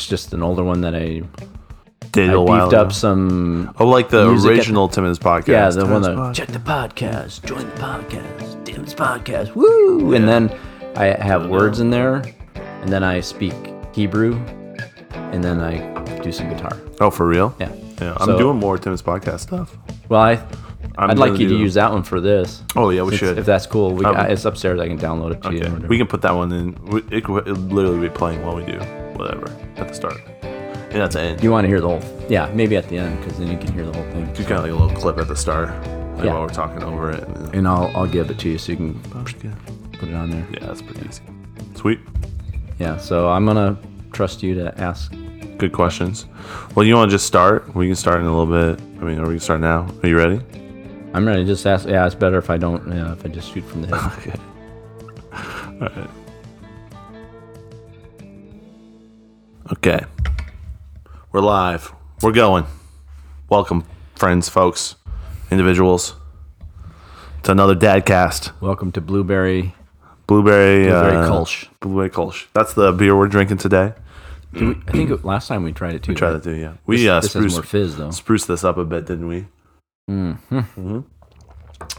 it's just an older one that I, Did I a while beefed up some. Oh, like the music at- original Timon's podcast. Yeah, the one Timon's that Pod- check the podcast, join the podcast, Tim's podcast, woo! And then I have words in there, and then I speak Hebrew, and then I do some guitar. Oh, for real? Yeah. Yeah, I'm So- doing more Timon's podcast stuff. Well, I I'm I'd like gonna you to do- use that one for this. Oh yeah, we should. If that's cool, we, Um, I- it's upstairs. I can download it to you. or Okay, whatever. we can put that one in. We- It could it'll literally be playing while we do whatever at the start, and that's the end. You want to hear the whole? Yeah, maybe at the end because then you can hear the whole thing. Do kind of like a little clip at the start, like Yeah. while we're talking over it. And And I'll I'll give it to you so you can oh, yeah. put it on there. yeah, that's pretty easy. Sweet, Yeah. So I'm gonna trust you to ask. good questions. Well, you want to just start? We can start in a little bit. I mean, are we gonna start now? Are you ready? I'm ready. Just ask. Yeah, it's better if I don't. Yeah, if I just shoot from the hip. Okay. All right. Okay. We're live. We're going. Welcome, friends, folks, individuals, to another Dadcast. Welcome to Blueberry Blueberry. Blueberry uh, Kolsch. Blueberry Kolsch. That's the beer we're drinking today. Did we, I think last time we tried it too. Try right? that too, yeah. We This, uh, this spruce, more fizz though. spruced this up a bit, didn't we? hmm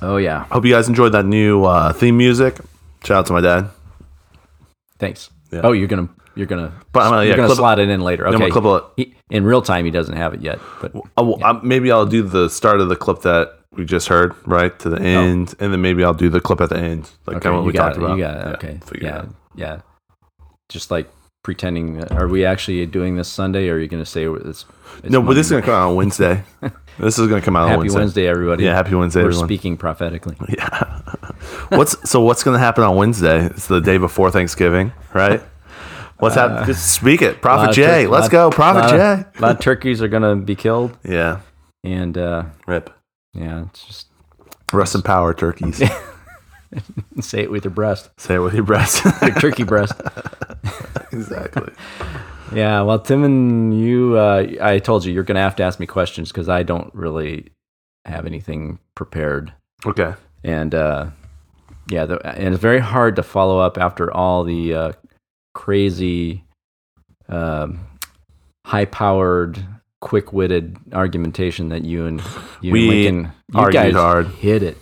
Oh yeah. Hope you guys enjoyed that new uh, theme music. Shout out to my dad. Thanks. Yeah. Oh, you're gonna you're gonna But uh, I'm gonna- you're yeah, gonna clip slot it in later. Okay. clip it. He, in real time, he doesn't have it yet, but Oh, well, I- maybe I'll do the start of the clip that we just heard, right to the oh. end, and then maybe I'll do the clip at the end, like Oh. okay, kind of what we talked it. about. You got it. Yeah, Okay. yeah. Yeah. Just like pretending. that- Are we actually doing this Sunday, or are you gonna say it's? it's No, but this is gonna come out on Wednesday. this is gonna come out on Happy Wednesday. Wednesday. everybody. Yeah, happy Wednesday, We're everyone. speaking prophetically. Yeah. what's so? What's gonna happen on Wednesday? It's the day before Thanksgiving, right? What's happening? Just speak it, Prophet Jay. tur- Let's lot- go, Prophet. Of, a lot of turkeys are gonna be killed, Yeah, and uh, rip. yeah, it's just Rest in power, turkeys. say it with your breast, Say it with your breast. your turkey breast. exactly. Yeah, well, Tim and you, uh, I told you you're going to have to ask me questions because I don't really have anything prepared, Okay. and uh, yeah, the, and it's very hard to follow up after all the uh, crazy, um, high-powered, quick-witted argumentation that you and you We and Lincoln, you argued guys hard. hit it,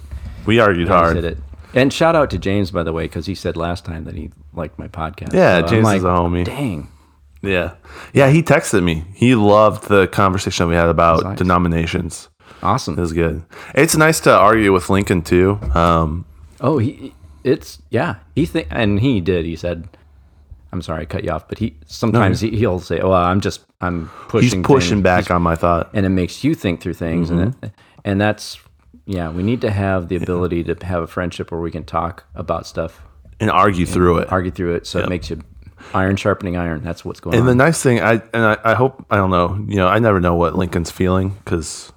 We argued hard. hit it. And shout out to James, by the way, because he said last time that he liked my podcast. Yeah, So James like, is a homie. Dang, Yeah. Yeah, he texted me. He loved the conversation we had about nice. denominations. awesome. It was good. It's nice to argue with Lincoln too. Um, Oh, he it's yeah. He think and he did. He said, "I'm sorry, I cut you off," but he sometimes he, he'll say, "Oh, I'm just I'm pushing." he's pushing things," back on my thought. and it makes you think through things, and Mm-hmm. it, and that's yeah. We need to have the ability to have a friendship where we can talk about stuff, and argue through it. argue through it, so it makes you iron sharpening iron. That's what's going on. And the nice thing, I and I, I hope I don't know. You know, I never know what Lincoln's feeling because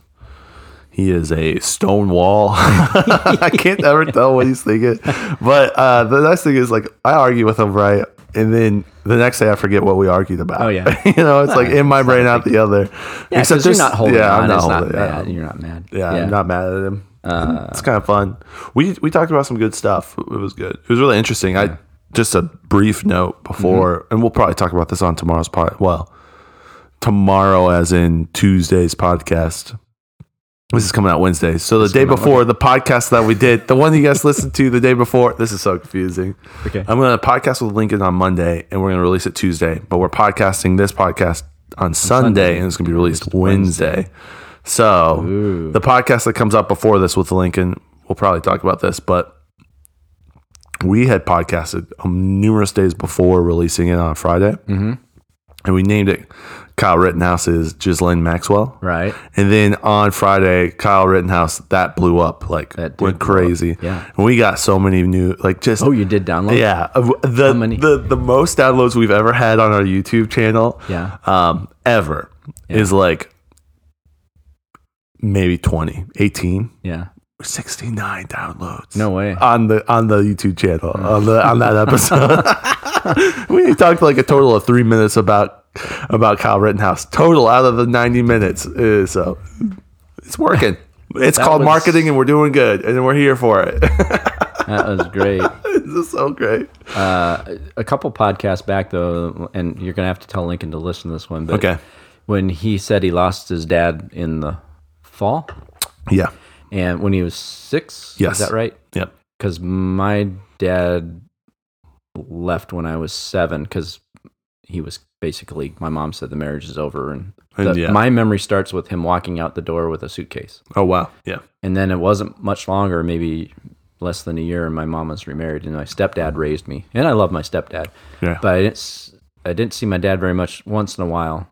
he is a stone wall. I can't ever tell what he's thinking. But uh, the nice thing is, like, I argue with him, right, and then the next day I forget what we argued about. Oh, yeah. you know, it's like in my brain, out the other. yeah, because you're not holding yeah, on. I'm not it's holding. not yeah. bad. You're not mad. Yeah, I'm not mad at him. Uh, it's kind of fun. We we talked about some good stuff. It was good. It was really interesting. I just a brief note before, Mm-hmm. and we'll probably talk about this on tomorrow's pod. Well, tomorrow, as in Tuesday's podcast. This is coming out Wednesday. So the day before the podcast that we did, the one you guys listened to the day before. This is so confusing. Okay. I'm going to podcast with Lincoln on Monday, and we're going to release it Tuesday. But we're podcasting this podcast on Sunday, Sunday. and it's going to be released Wednesday. So Ooh. the podcast that comes up before this with Lincoln, we'll probably talk about this, but we had podcasted um, numerous days before releasing it on Friday, mm-hmm. And we named it Kyle Rittenhouse's Ghislaine Maxwell. Right. And then on Friday, Kyle Rittenhouse that blew up, like went blow up, crazy. yeah. and we got so many new, like just Oh, you did download? yeah, the, How many? the the most downloads we've ever had on our YouTube channel, Yeah. um, ever is like maybe 20, 18, Yeah. 69 downloads. No way. on the on the YouTube channel on the on that episode. we talked like a total of three minutes about about Kyle Rittenhouse. Total out of the ninety minutes. Uh, so it's working. It's That called was- marketing, and we're doing good, and we're here for it. That was great. this is so great. Uh, a couple podcasts back though, and you're gonna have to tell Lincoln to listen to this one. But Okay. when he said he lost his dad in the fall, Yeah. and when he was six, Yes. is that right? Yep. Because my dad left when I was seven, because he was basically my mom said the marriage is over, and, And yeah. my memory starts with him walking out the door with a suitcase. Oh wow. Yeah. And then it wasn't much longer, maybe less than a year, and my mom was remarried, and my stepdad raised me, and I love my stepdad, Yeah. but I didn't, I didn't see my dad very much. Once in a while,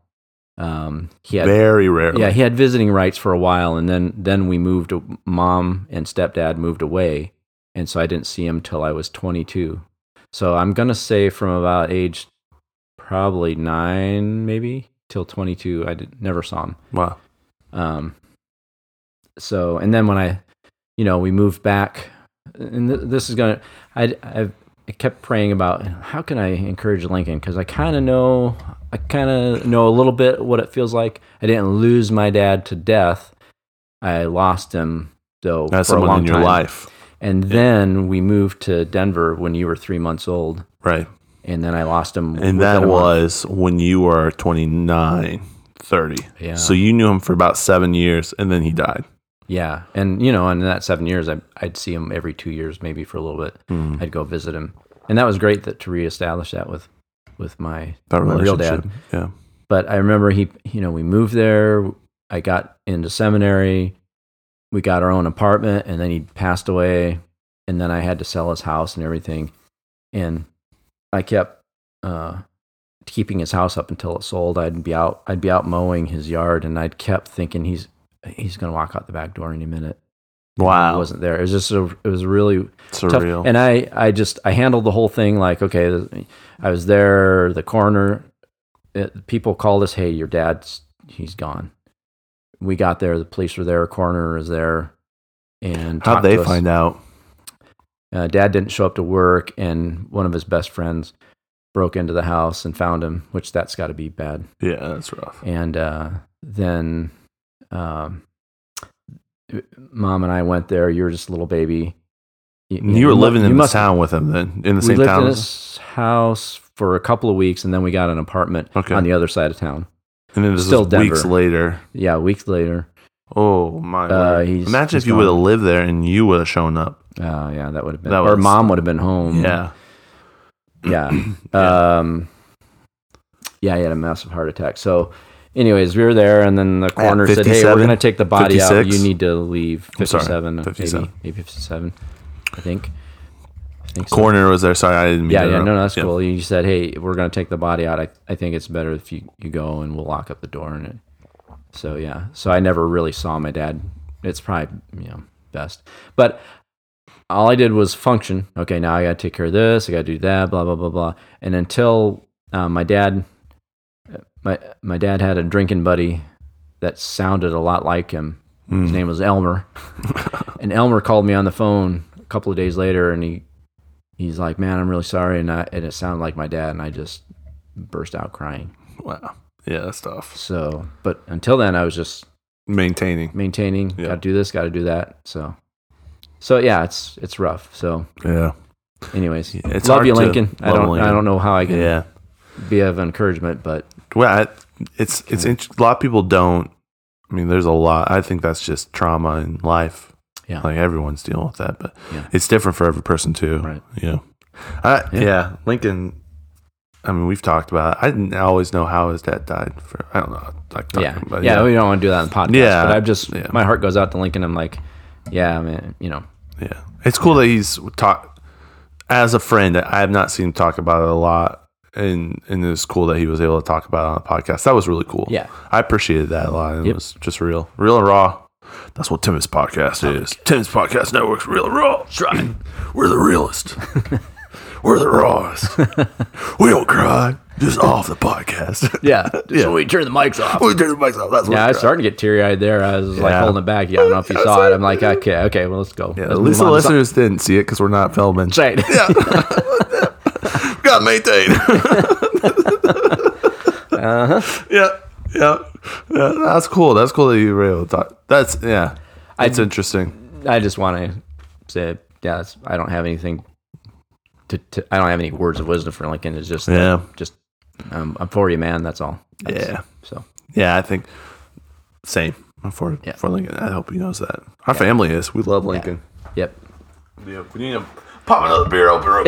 um, he had Very rarely. yeah he had visiting rights for a while, and then then we moved. Mom and stepdad moved away, and so I didn't see him till I was 22. So I'm gonna say from about age probably nine, maybe till 22, I did, never saw him. Wow. Um, so, and then when I, you know, we moved back, and th- this is gonna, I, I've, I kept praying about how can I encourage Lincoln because I kind of know, I kind of know a little bit what it feels like. I didn't lose my dad to death. I lost him though That's for a someone long in your time. life. And then we moved to Denver when you were three months old, Right. and then I lost him. And that was when you were 29, 30. Yeah. So you knew him for about seven years and then he died. Yeah, and you know, in that seven years, I, I'd see him every two years, maybe for a little bit. Mm. I'd go visit him, and that was great that to reestablish that with with my, That my real dad. Yeah. But I remember he, you know, we moved there. I got into seminary. We got our own apartment, and then he passed away, and then I had to sell his house and everything, and I kept uh, keeping his house up until it sold. I'd be out, I'd be out mowing his yard, and I'd kept thinking he's he's gonna walk out the back door any minute. He Wow. wasn't there. It was just a, it was really tough. Surreal. And I, I just, I handled the whole thing like, okay, I was there, the coroner, it, people called us, hey, your dad's, he's gone. We got there, the police were there, coroner was there. And How'd they find out? Uh, dad didn't show up to work, and one of his best friends broke into the house and found him, which that's got to be bad. Yeah, that's rough. And uh, then um, mom and I went there. You were just a little baby. You, were mu- living you in the town with him then, in the we same lived town. in as this house for a couple of weeks, and then we got an apartment Okay. on the other side of town. And then this Still weeks later. Yeah, weeks later. Oh my! Uh, he's- Imagine he's if you would have lived there and you would have shown up. Uh, yeah, that would have been. That or mom would have been home. Yeah. yeah. Um, yeah, he had a massive heart attack. So, anyways, we were there, and then the coroner said, "Hey, we're going to take the body out. You need to leave." Fifty-seven, 57. maybe, maybe fifty-seven. I think. Think so. Coroner was there. Sorry, I didn't mean Yeah, to yeah, no, no, that's Yeah. cool. You said, "Hey, we're gonna take the body out. I, I think it's better if you, you go and we'll lock up the door." And it, so yeah, so I never really saw my dad. It's probably you know best, but all I did was function. Okay, now I got to take care of this. I got to do that. Blah blah blah blah. And until uh, my dad, my my dad had a drinking buddy that sounded a lot like him. His Mm. name was Elmer, and Elmer called me on the phone a couple of days later, and he he's like, "Man, I'm really sorry," and I, and it sounded like my dad, and I just burst out crying. Wow. Yeah, that's tough. So, but until then, I was just Maintaining. maintaining. Yeah. Got to do this, got to do that. So, so yeah, it's it's rough. So, Yeah. anyways, Yeah, it's love you, Lincoln. I don't Lincoln. I don't know how I can Yeah. be of encouragement, but Well, I, it's it's int- a lot of people don't. I mean, there's a lot. I think that's just trauma in life. Yeah. like everyone's dealing with that, but Yeah. it's different for every person too. Right. Yeah. I, Yeah. yeah. Lincoln. I mean, we've talked about. It. I didn't always know how his dad died. For I don't know. Like yeah, about, yeah, we don't want to do that in the podcast. Yeah, but I've just yeah. my heart goes out to Lincoln. I'm like, yeah, man, you know, Yeah, it's cool that he's talk as a friend. I have not seen him talk about it a lot, and and it's cool that he was able to talk about it on the podcast. That was really cool. Yeah. I appreciated that a lot. It Yep. was just real, real and raw. That's what Tim's podcast is. Tim's podcast network's real raw. That's right. We're the realest. We're the rawest. we don't cry. Just off the podcast. yeah, Yeah. So we turn the mics off. we turn the mics off. That's what Yeah, I was starting to get teary eyed there. I was like holding it back. Yeah, I don't know if you Yeah, saw it. I'm like, okay, okay, well, let's go. Yeah, Let's at least the on to some- listeners didn't see it because we're not filming. Right. Yeah. Got maintained. uh-huh. yeah, yeah, yeah. That's cool. That's cool that you were able to talk. That's yeah. It's interesting. I just want to say, yeah, it's, I don't have anything. To, to, I don't have any words of wisdom for Lincoln. It's just, uh, Yeah. just um, I'm for you, man. That's all. That's- Yeah. So Yeah, I think same for Yeah. for Lincoln. I hope he knows that. Our family is. We love Lincoln. yep. Yeah. We need to pop another beer open. Real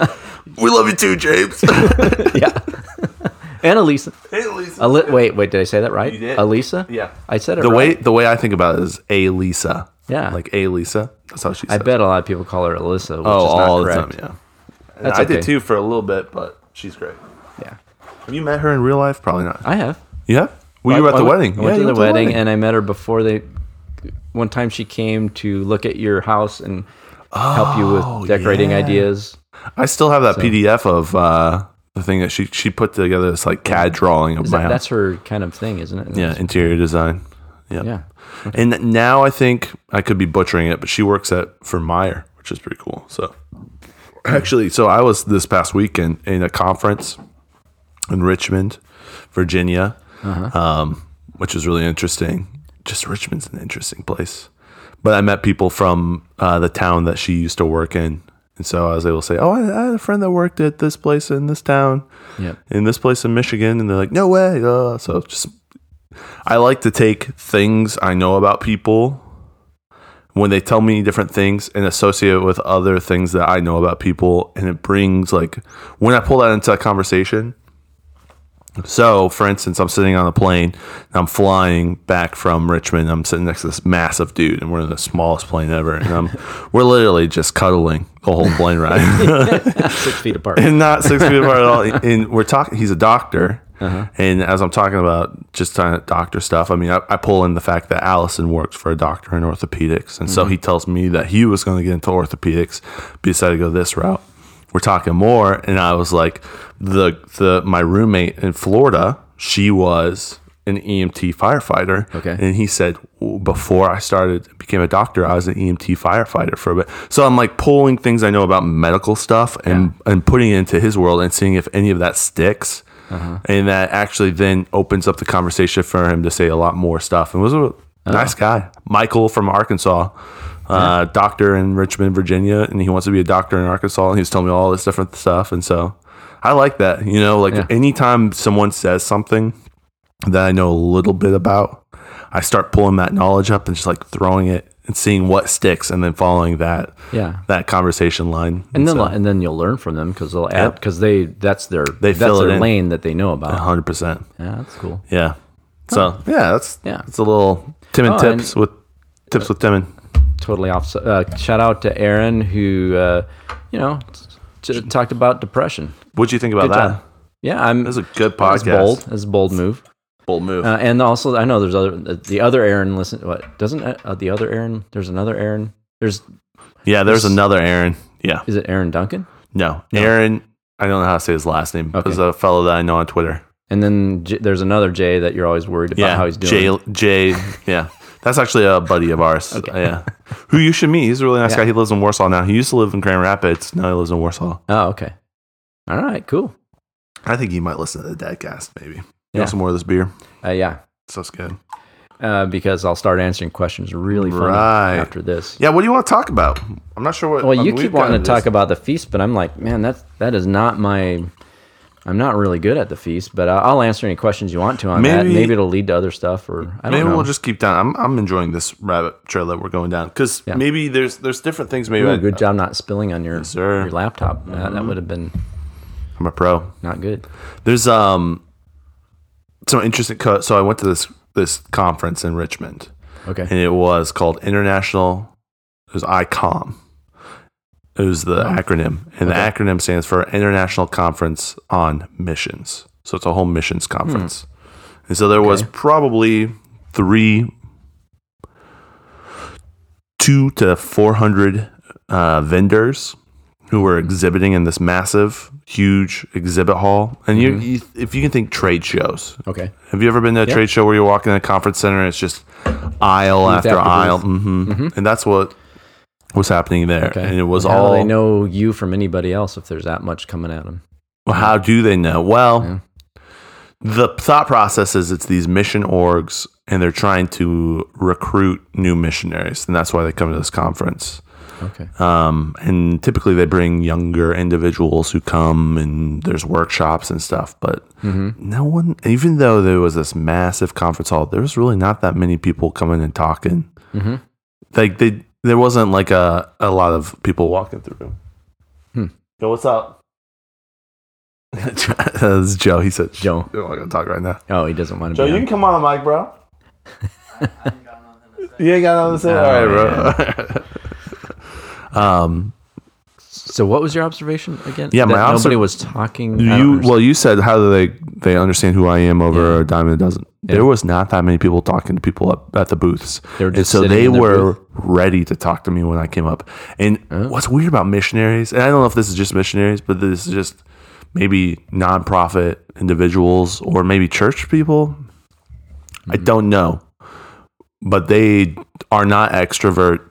quick. We love you too, James. yeah. and Elisa. hey, Lisa. Ali- wait, wait. Did I say that right? You did. Elisa. yeah. I said it The right. way the way I think about it is a Lisa. Yeah. Like a Lisa. That's how she I says. bet a lot of people call her Alyssa. Which Oh, is not all the time. Yeah. That's I okay. did too for a little bit, but she's great. Yeah. Have you met her in real life? Probably not. I have. Yeah. Were you I- at the I went- wedding? I went yeah, to you the went wedding, and I met her before they. One time she came to look at your house and help you Oh, with decorating yeah. ideas. I still have that PDF of uh, the thing that she she put together. This like CAD drawing of Is my house. that's her kind of thing, isn't it? yeah, interior design. Yeah. Yeah. And now I think I could be butchering it, but she works at for Meijer, which is pretty cool. So actually, so I was this past weekend in a conference in Richmond, Virginia, um, which was really interesting. Just Richmond's an interesting place. But I met people from uh, the town that she used to work in. And so I was able to say, Oh, I, I had a friend that worked at this place in this town, Yep. in this place in Michigan. And they're like, No way. Uh, so just I like to take things I know about people when they tell me different things and associate it with other things that I know about people. And it brings, like, when I pull that into a conversation. So, for instance, I'm sitting on a plane and I'm flying back from Richmond. I'm sitting next to this massive dude, and we're in the smallest plane ever. And I'm, we're literally just cuddling the whole plane ride. Six feet apart. and not six feet apart at all. And we're talking. He's a doctor, uh-huh. and as I'm talking about just kind of doctor stuff, I mean, I, I pull in the fact that Allison works for a doctor in orthopedics, and so mm-hmm. he tells me that he was going to get into orthopedics, but decided to go this route. We're talking more, and I was like, the the my roommate in Florida, she was an EMT firefighter. Okay. And he said, before I started, became a doctor, I was an EMT firefighter for a bit. So I'm like pulling things I know about medical stuff and, and putting it into his world and seeing if any of that sticks. Uh-huh. And that actually then opens up the conversation for him to say a lot more stuff. And was a nice guy. Michael from Arkansas, uh, doctor in Richmond, Virginia. And he wants to be a doctor in Arkansas. And he's telling me all this different stuff. And so I like that. You know, like Yeah. anytime someone says something, that I know a little bit about, I start pulling that knowledge up and just like throwing it and seeing what sticks and then following that Yeah. that conversation line. And then so, and then you'll learn from them because they'll add Yep. because they that's their They that's their in. lane that they know about. 100%. Yeah, that's cool. Yeah. So, yeah, that's Yeah. It's a little Tim and Oh, tips and- with tips with Tim and Totally off. Uh, shout out to Aaron who uh, you know t- talked about depression. What'd you think about Good that? job. Yeah, I'm. That was a good podcast. bold. That's a bold move. Bold move. Uh, and also, I know there's other the other Aaron. Listen, what doesn't uh, the other Aaron? There's another Aaron. There's yeah, there's this- another Aaron. Yeah. is it Aaron Duncan? No. Aaron, I don't know how to say his last name. Okay. It's a fellow that I know on Twitter. And then J- there's another Jay that you're always worried about Yeah. how he's doing. Jay, Jay, yeah. That's actually a buddy of ours. Yeah. Who you should meet. He's a really nice Yeah. guy. He lives in Warsaw now. He used to live in Grand Rapids. Now he lives in Warsaw. Oh, okay. All right, cool. I think he might listen to the Dadcast, maybe. You Yeah. want some more of this beer? Uh, yeah, So it's good. uh, because I'll start answering questions really funny Right. after this. Yeah, what do you want to talk about? I'm not sure what. Well, I you keep wanting to talk about the feast, but I'm like, man, that's that is not my. I'm not really good at the feast, but I'll answer any questions you want to on that. Maybe- Maybe it'll lead to other stuff, or I don't Maybe know. we'll just keep down. I'm I'm enjoying this rabbit trail that we're going down because Yeah. maybe there's there's different things. Maybe Ooh, I, good job not spilling on your sir. your laptop. Uh, that would have been I'm a pro. not good. There's um some interesting. Co- so I went to this this conference in Richmond, Okay. and it was called International. It was ICOM. It was the acronym, and Oh. Okay. the acronym stands for International Conference on Missions. So it's a whole missions conference, and so there was Hmm. Probably three, two to four hundred uh, vendors who were exhibiting in this massive, huge exhibit hall. And you, you, if you can think trade shows, Okay. have you ever been to a Yeah. trade show where you're walking in a conference center and it's just aisle Booth after, after aisle? booth. hmm And that's what was happening there. Okay. And it was How do all. they know you from anybody else if there's that much coming at them? Well, how do they know? Well, Yeah. the thought process is it's these mission orgs and they're trying to recruit new missionaries and that's why they come to this conference Okay. um, and typically they bring younger individuals who come and there's workshops and stuff but no one even though there was this massive conference hall there was really not that many people coming and talking like they there wasn't like a, a lot of people walking through Hmm. yo what's up this is joe he said Joe. i'm not gonna talk right now Oh, he doesn't want to joe be. you on. can come on the mic bro you ain't got nothing to say all right bro um So, what was your observation again? Yeah, That my obser- nobody was talking. You well, you said how do they they understand who I am over a dime a dozen? There was not that many people talking to people up at the booths, and so they were booth? ready to talk to me when I came up. And what's weird about missionaries, and I don't know if this is just missionaries, but this is just maybe nonprofit individuals or maybe church people. Mm-hmm. I don't know, but they are not extrovert.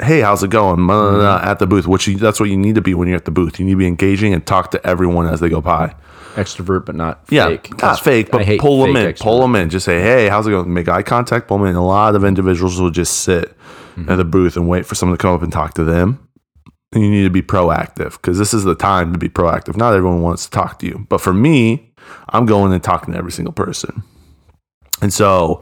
Hey, how's it going? Blah, At the booth, which you, that's what you need to be when you're at the booth. You need to be engaging and talk to everyone as they go by. extrovert, but not Yeah, fake. not fake, but pull them in. Pull them in. Just say, "Hey, how's it going?" Make eye contact. Pull them in. A lot of individuals will just sit Mm-hmm. at the booth and wait for someone to come up and talk to them. And you need to be proactive because this is the time to be proactive. Not everyone wants to talk to you, but for me, I'm going and talking to every single person. And so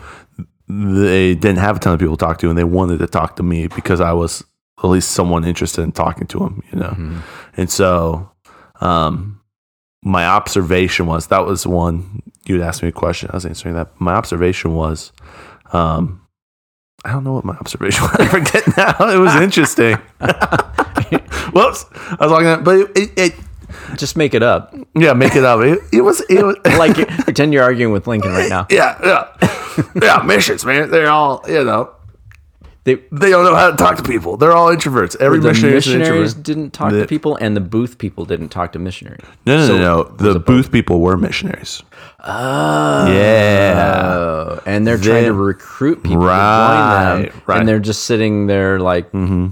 they didn't have a ton of people to talk to, and they wanted to talk to me because I was at least someone interested in talking to them, you know. Mm-hmm. And so, um, my observation was that was one you'd asked me a question. I was answering that. My observation was, um, I don't know what my observation was. I forget now. It was interesting. Whoops, I was talking, that, but it, it, it, Just make it up. yeah, make it up. It, it was, it was, Like pretend you're arguing with Lincoln right now. yeah, yeah, yeah. Missions, man. They're all, you know, They, they don't know how to talk to people. They're all introverts. Every the missionary missionaries didn't talk The- to people, and the booth people didn't talk to missionaries. No, no, So no, no. The booth people were missionaries. Oh, Yeah. and they're trying to recruit people Right, to join them, right. and they're just sitting there like, mm-hmm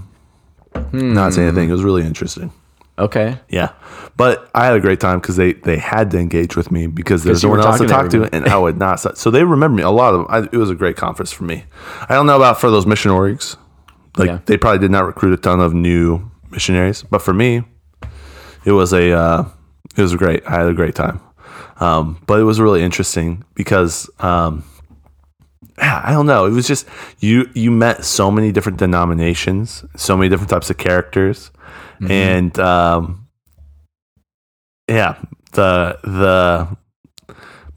Not saying anything. It was really interesting. Okay, Yeah, but I had a great time because they they had to engage with me because there's no one else to talk to, and I would not. So they remember me a lot of. I, it was a great conference for me. I don't know about for those mission orgs, like Yeah. they probably did not recruit a ton of new missionaries, but for me, it was a uh, it was great. I had a great time, um, but it was really interesting because. Um, I don't know. It was just you. You met so many different denominations, so many different types of characters, and um, yeah, the the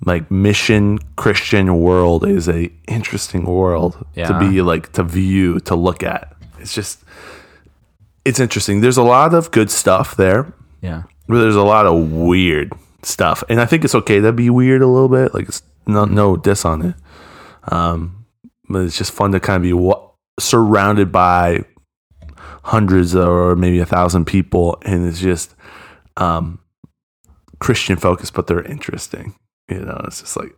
like mission Christian world is a interesting world to be like to view to look at. It's just it's interesting. There's a lot of good stuff there, yeah, but there's a lot of weird stuff, and I think it's okay to be weird a little bit. Like it's no no diss on it, um, but it's just fun to kind of be wa- surrounded by hundreds or maybe a thousand people, and it's just um, Christian focused, but they're interesting. You know, it's just like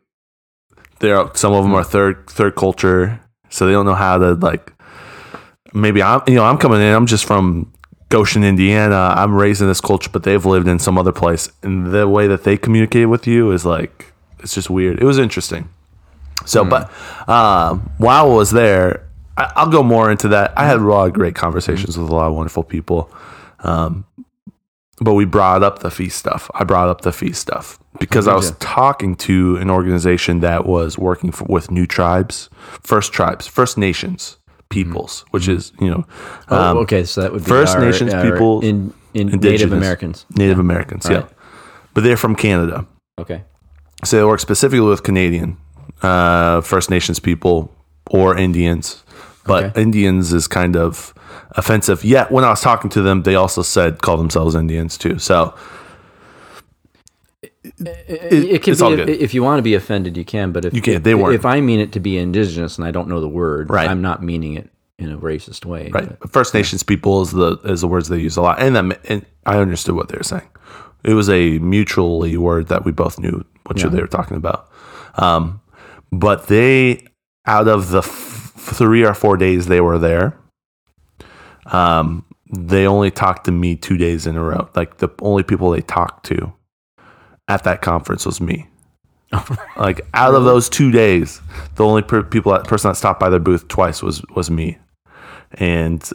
they're some of them are third third culture, so they don't know how to like. Maybe I'm you know I'm coming in. I'm just from Goshen, Indiana. I'm raised in this culture, but they've lived in some other place, and the way that they communicate with you is like it's just weird. It was interesting. So, but uh, while I was there, I, I'll go more into that. I had a lot of great conversations with a lot of wonderful people. Um, but we brought up the fee stuff. I brought up the fee stuff because I was you? talking to an organization that was working for, with new tribes, first tribes, First Nations peoples, which is you know um, oh, okay, so that would be First our- Nations our peoples, in, in Native. Americans. Native Americans, Right. yeah, but they're from Canada. Okay, So they work specifically with Canadian uh, First Nations people or Indians. But Okay. Indians is kind of offensive. Yet when I was talking to them, they also said call themselves Indians too. So it, can it's be all good. if you want to be offended, you can. But if You can. if, They weren't. If I mean it to be indigenous and I don't know the word, Right. I'm not meaning it in a racist way. right, but- First Nations people is the is the words they use a lot, and that and I understood what they were saying. It was a mutually word that we both knew what Yeah. they were talking about. Um, but they, out of the three or four days they were there, um, they only talked to me two days in a row. Like the only people they talked to at that conference was me. like out of those two days, the only per- people that, person that stopped by their booth twice was was me, and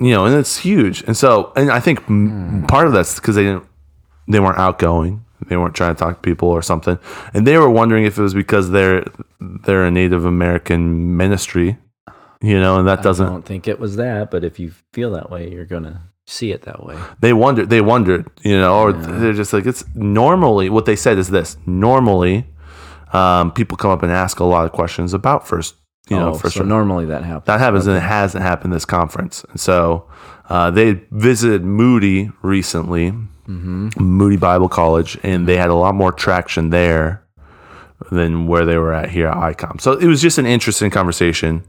you know, and it's huge. And so, and I think m part of that's because they didn't, they weren't outgoing. They weren't trying to talk to people or something, and they were wondering if it was because they're they're a Native American ministry, you know, and that doesn't. I don't think it was that, but if you feel that way, you're gonna see it that way. They wondered. They wondered, you know, or Yeah. they're just like it's normally what they said is this. Normally, um, people come up and ask a lot of questions about first, you know, oh, first so normally that happens. That happens, and it hasn't happened this conference. And so uh, they visited Moody recently, Mm-hmm. Moody Bible College, and they had a lot more traction there than where they were at here at ICOM. So it was just an interesting conversation.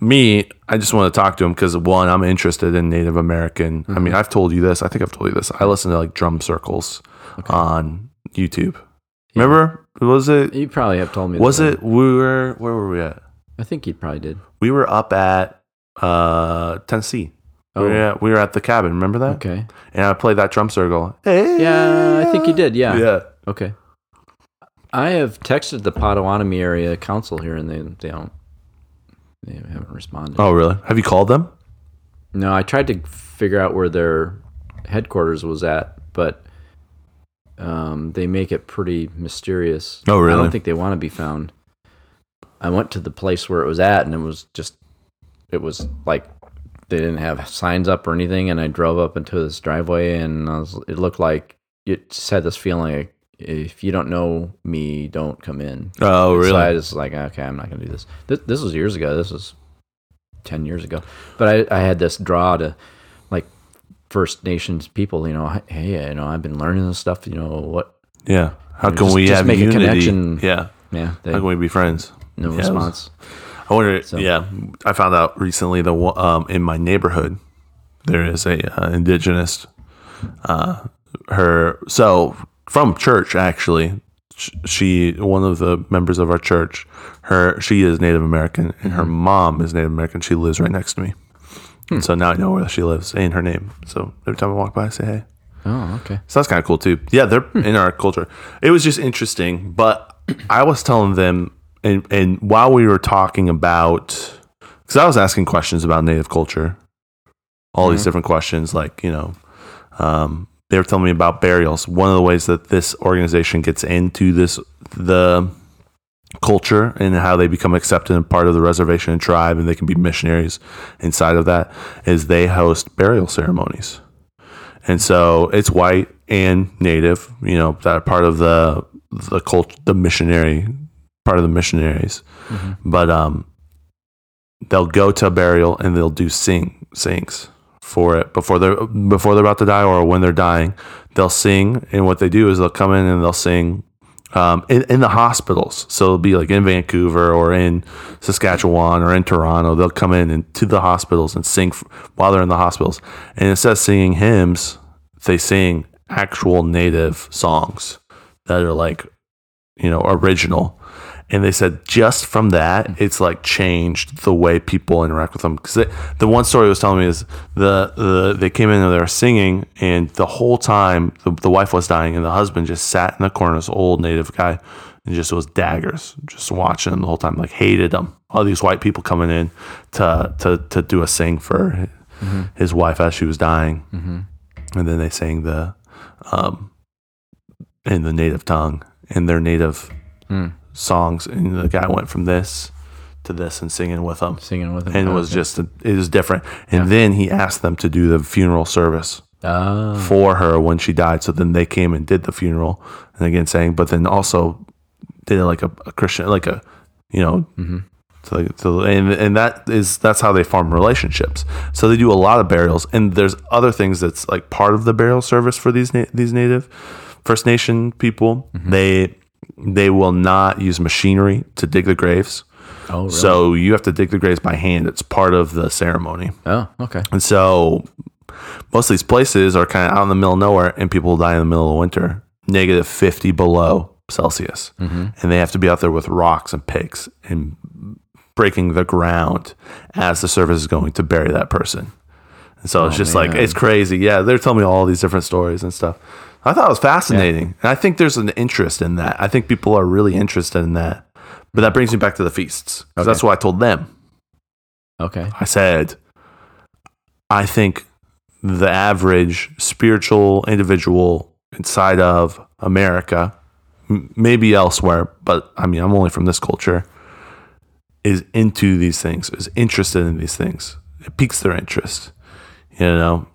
Me, I just want to talk to him because one, I'm interested in Native American. I Mm-hmm. mean, I've told you this. I think I've told you this. I listen to like drum circles on YouTube. Remember? Was it? You probably have told me. Was that. it? We were. Where were we at? I think you probably did. We were up at uh, Tennessee. Oh, We, were at, we were at the cabin. Remember that? okay. And I played that drum circle. Hey, Yeah, I think you did. Yeah. Yeah. Okay. I have texted the Potawatomi area council here, and they they don't they haven't responded. Oh, really? Have you called them? No, I tried to figure out where their headquarters was at, but um, they make it pretty mysterious. Oh, really? I don't think they want to be found. I went to the place where it was at, and it was just, it was like they didn't have signs up or anything. And I drove up into this driveway, and I was, it looked like it just had this feeling like if you don't know me, don't come in. Oh, really? So I was like, okay, I'm not going to do this. this. This was years ago. This was 10 years ago. But I, I had this draw to like First Nations people, you know, hey, you know, I've been learning this stuff, you know, what, yeah. How You know, can just- we just have make a connection. Yeah. yeah, they, How can we be friends? no Yeah, response. I wonder. So- Yeah, I found out recently that um, in my neighborhood there is a uh, indigenous. Uh, her so from church actually. She one of the members of our church. Her she is Native American and her mom is Native American. She lives right next to me. And so now I know where she lives and her name. So every time I walk by, I say hey. Oh, okay. So that's kind of cool too. Yeah, they're in our culture. It was just interesting, but I was telling them, and and while we were talking about, because I was asking questions about Native culture, all these different questions, like you know, um, they were telling me about burials. One of the ways that this organization gets into this the culture and how they become accepted and part of the reservation and tribe, and they can be missionaries inside of that, is they host burial ceremonies. And so it's white and native, you know, that are part of the the cult, the missionary part of the missionaries. But um, they'll go to a burial and they'll do sing sings for it before they're before they're about to die or when they're dying. They'll sing, and what they do is they'll come in and they'll sing um, in, in the hospitals. So it'll be like in Vancouver or in Saskatchewan or in Toronto. They'll come in and to the hospitals and sing f- while they're in the hospitals. And instead of singing hymns, they sing actual native songs that are like, you know, original. And they said just from that, it's like changed the way people interact with them. Because the one story was telling me is the, the they came in and they were singing, and the whole time the, the wife was dying, and the husband just sat in the corner, this old native guy, and just was daggers, just watching them the whole time, like hated them. All these white people coming in to to to do a sing for his wife as she was dying, and then they sang the um in the native tongue in their native Hmm. Songs, and the guy went from this to this and singing with them, Singing with them. and it Oh, was okay. just it was different. And then he asked them to do the funeral service Ah, for her when she died. So then they came and did the funeral, and again saying, but then also did it like a, a Christian, like a you know. So, so and and that is that's how they form relationships. So they do a lot of burials, and there's other things that's like part of the burial service for these na- these native First Nation people. They they will not use machinery to dig the graves. oh, really? So you have to dig the graves by hand. It's part of the ceremony. oh, okay. And so most of these places are kind of out in the middle of nowhere and people die in the middle of winter, negative 50 below Celsius. Mm-hmm. And they have to be out there with rocks and picks and breaking the ground as the service is going to bury that person. And so it's Oh, just like it's crazy. Yeah, they're telling me all these different stories and stuff. I thought it was fascinating, and I think there's an interest in that. I think people are really interested in that. But that brings me back to the feasts. Okay. that's what I told them. Okay. I said, I think the average spiritual individual inside of America, m- maybe elsewhere, but I mean, I'm only from this culture, is into these things, is interested in these things. It piques their interest, you know.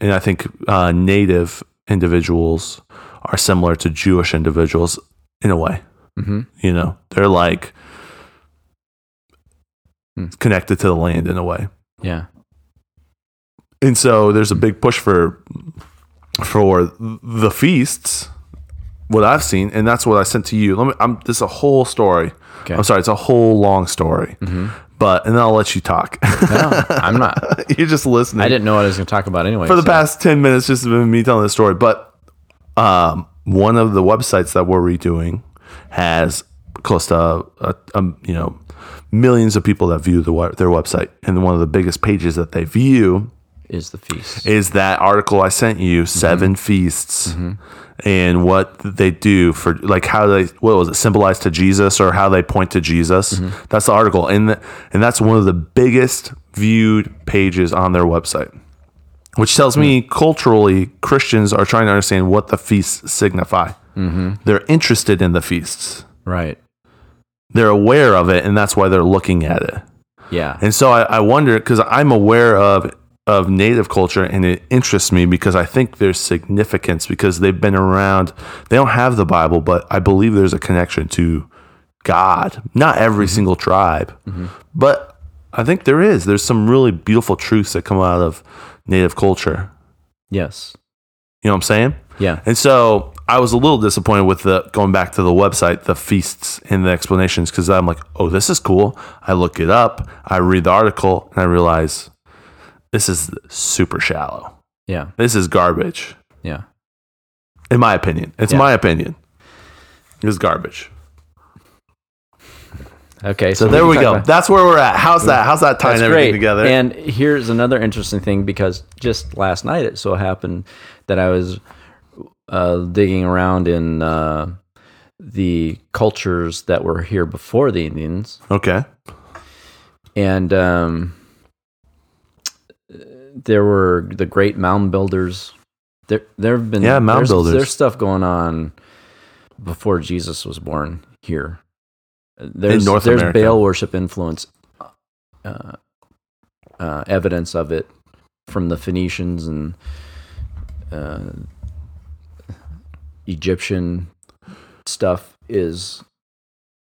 And I think uh, native individuals are similar to Jewish individuals in a way. Mm-hmm. You know, they're like Hmm. connected to the land in a way. Yeah. And so there's a big push for for the feasts. What I've seen, and that's what I sent to you. Let me. I'm. This is a whole story. Okay. I'm sorry. It's a whole long story. Mm-hmm. But and then I'll let you talk. No, I'm not. You're just listening. I didn't know what I was going to talk about anyway. for the so- past 10 minutes just been me telling the story but um, one of the websites that we're redoing has close to uh, um, you know millions of people that view the, their website and one of the biggest pages that they view is the feast. is that article i sent you 7 feasts and what they do for like how they what was it symbolize to jesus or how they point to jesus that's the article and the, and that's one of the biggest viewed pages on their website which tells me culturally Christians are trying to understand what the feasts signify. They're interested in the feasts. right. They're aware of it, and that's why they're looking at it. Yeah. And so I, I wonder because I'm aware of of native culture, and it interests me because I think there's significance because they've been around. They don't have the Bible, but I believe there's a connection to God. Not every mm-hmm. single tribe, mm-hmm. but I think there is. There's some really beautiful truths that come out of native culture. yes. You know what I'm saying? Yeah. And so I was a little disappointed with the going back to the website, the feasts and the explanations, because I'm like, oh, this is cool. I look it up, I read the article, and I realize this is super shallow. Yeah. This is garbage, Yeah. in my opinion. It's Yeah. my opinion. It's garbage. Okay. So there we go. about- That's where we're at. How's that? How's that tying everything great. together? And here's another interesting thing because just last night it so happened that I was uh, digging around in uh, the cultures that were here before the Indians, okay. and um, there were the great mound builders. There, there have been Yeah, mound there's, builders. There's stuff going on before Jesus was born here. There's, North there's America. Baal worship influence, uh, uh, evidence of it from the Phoenicians and uh, Egyptian stuff is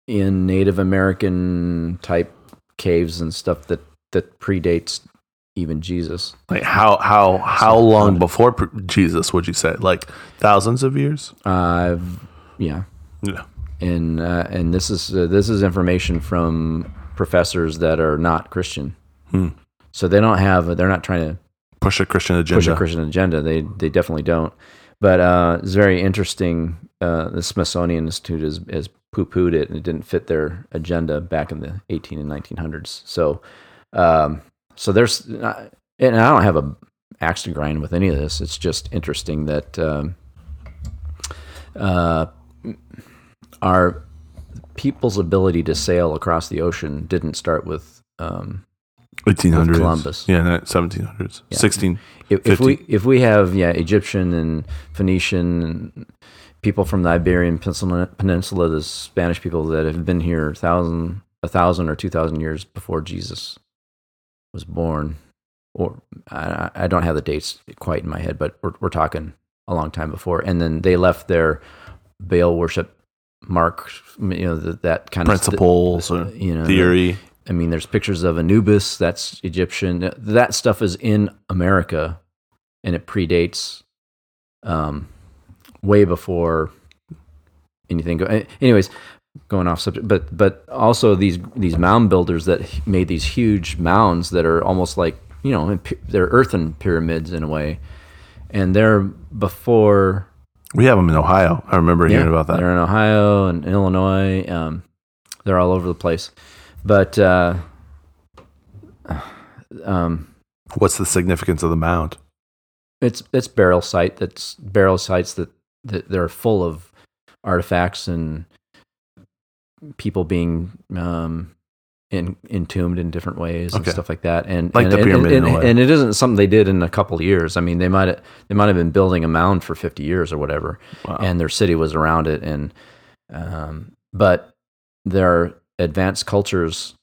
in Native American type caves and stuff that that predates even Jesus. Like how how how long um, before Jesus would you say? Like thousands of years? Uh, yeah, Yeah. and uh, and this is uh, this is information from professors that are not Christian, Hmm. so they don't have they're not trying to Push a Christian agenda. push a Christian agenda. They they definitely don't. But uh, it's very interesting. Uh, the Smithsonian Institute has, has poo pooed it, and it didn't fit their agenda back in the 18 and 1900s. So, um, so there's, uh, and I don't have a axe to grind with any of this. It's just interesting that um, uh, our people's ability to sail across the ocean didn't start with um, 1800s. With Columbus. Yeah, no, 1700s. Yeah. 16. if, if we if we have yeah Egyptian and Phoenician and people from the Iberian Peninsula, Peninsula, the Spanish people that have been here a thousand a thousand or two thousand years before Jesus was born, or I, I don't have the dates quite in my head, but we're we're talking a long time before, and then they left their Baal worship mark, you know, that, that kind of Principles of or you know theory. I mean, there's pictures of Anubis. That's Egyptian. That stuff is in America, and it predates, um, way before anything. Go- anyways, going off subject, but but also these these mound builders that made these huge mounds that are almost like you know they're earthen pyramids in a way, and they're before We have them in Ohio. I remember hearing about that. they're in Ohio and Illinois. Um, they're all over the place. But uh, um, What's the significance of the mound? It's it's burial site. That's burial sites that, that they're full of artifacts and people being um, in, entombed in different ways and stuff like that. And Like and, the and- pyramid and, a and it isn't something they did in a couple of years. I mean, they might have they might have been building a mound for fifty years or whatever, Wow. and their city was around it. And um, but their advanced cultures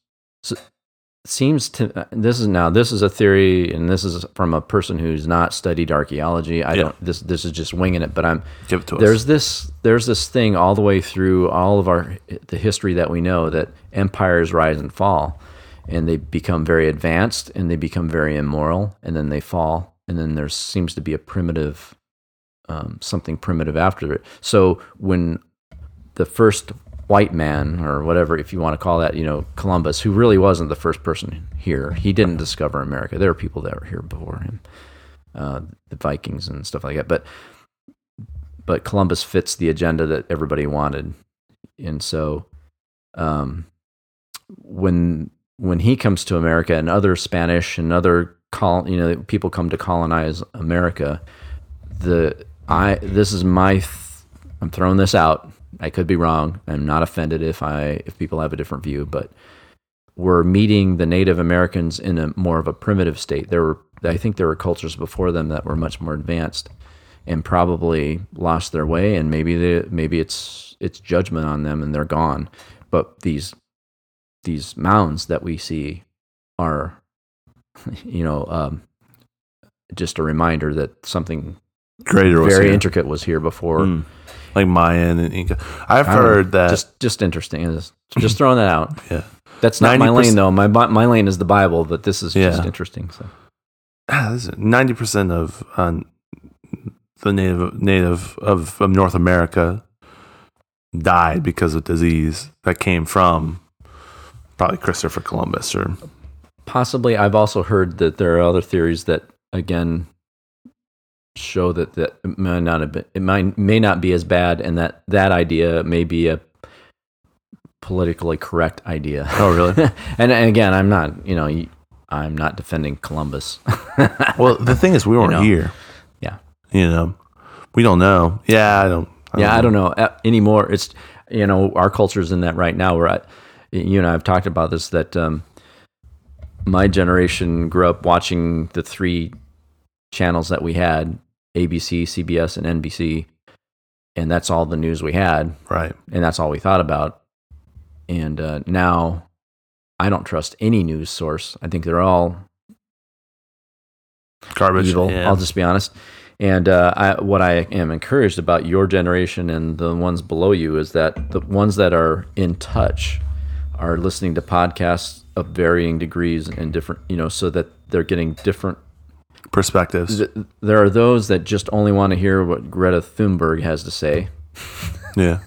seems to this is now this is a theory and this is from a person who's not studied archaeology i Yeah. don't this this is just winging it but i'm Give it to us. there's this there's this thing all the way through all of our the history that we know that empires rise and fall and they become very advanced and they become very immoral and then they fall and then there seems to be a primitive um, something primitive after it so when the first white man or whatever if you want to call that you know columbus who really wasn't the first person here. He didn't discover america. There were people that were here before him uh, the vikings and stuff like that. But but columbus fits the agenda that everybody wanted. And so um, when when he comes to america and other spanish and other col- you know people come to colonize america the i this is my th- i'm throwing this out i could be wrong. I'm not offended if i if people have a different view but we're meeting the native americans in a more of a primitive state. There were i think there were cultures before them that were much more advanced and probably lost their way and maybe they, maybe it's it's judgment on them and they're gone. But these these mounds that we see are you know um, just a reminder that something Greater was very intricate was here before Mm. Like Mayan and Inca. I've don't know. heard that. just just interesting just, just throwing that out yeah, that's not my 90% lane though my my lane is the bible but this is just interesting so ninety percent of uh, the native native of, of North America died because of disease that came from probably Christopher Columbus or possibly i've also heard that there are other theories that again show that that it may not have been, it might may not be as bad and that that idea may be a politically correct idea oh really? and, and again i'm not you know i'm not defending columbus well, the thing is, we weren't know. here. yeah You know, we don't know. Yeah, I don't. yeah i don't know uh, anymore it's you know our culture's in that right now we're at you and i've talked about this that um my generation grew up watching the three channels that we had abc cbs and nbc and that's all the news we had Right. and that's all we thought about and uh, now i don't trust any news source i think they're all Garbage. evil. Yeah. I'll just be honest. And uh, I, what I am encouraged about your generation and the ones below you is that the ones that are in touch are listening to podcasts of varying degrees and different, you know, so that they're getting different. Perspectives. th- There are those that just only want to hear what Greta Thunberg has to say, Yeah.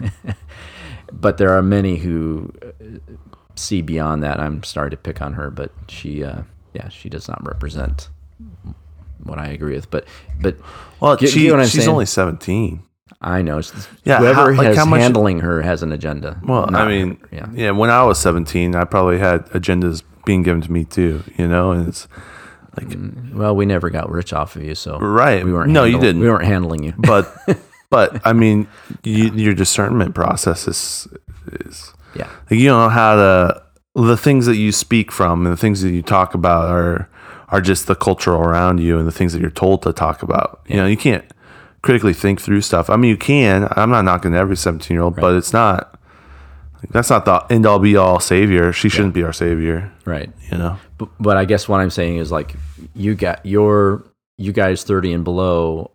but there are many who uh, see beyond that. I'm sorry to pick on her, but she, uh, yeah, she does not represent what I agree with. But, but Well, Get- she, get what I'm she's saying? only seventeen. I know. Yeah, whoever how- like how much- handling her has an agenda. Well, I mean, her, yeah. yeah. When I was seventeen, I probably had agendas being given to me too. You know, and it's Mm-hmm. Well, we never got rich off of you, so right. we weren't. no, you didn't. We weren't handling you. but but I mean, you, your discernment process is is yeah, like you don't know how to the things that you speak from and the things that you talk about are are just the culture around you and the things that you're told to talk about. You know, you can't critically think through stuff. I mean, you can. I'm not knocking every 17 year old, but it's not. That's not the end all be all savior. She shouldn't be our savior. right. You know. But, but I guess what I'm saying is like you got your you guys 30 and below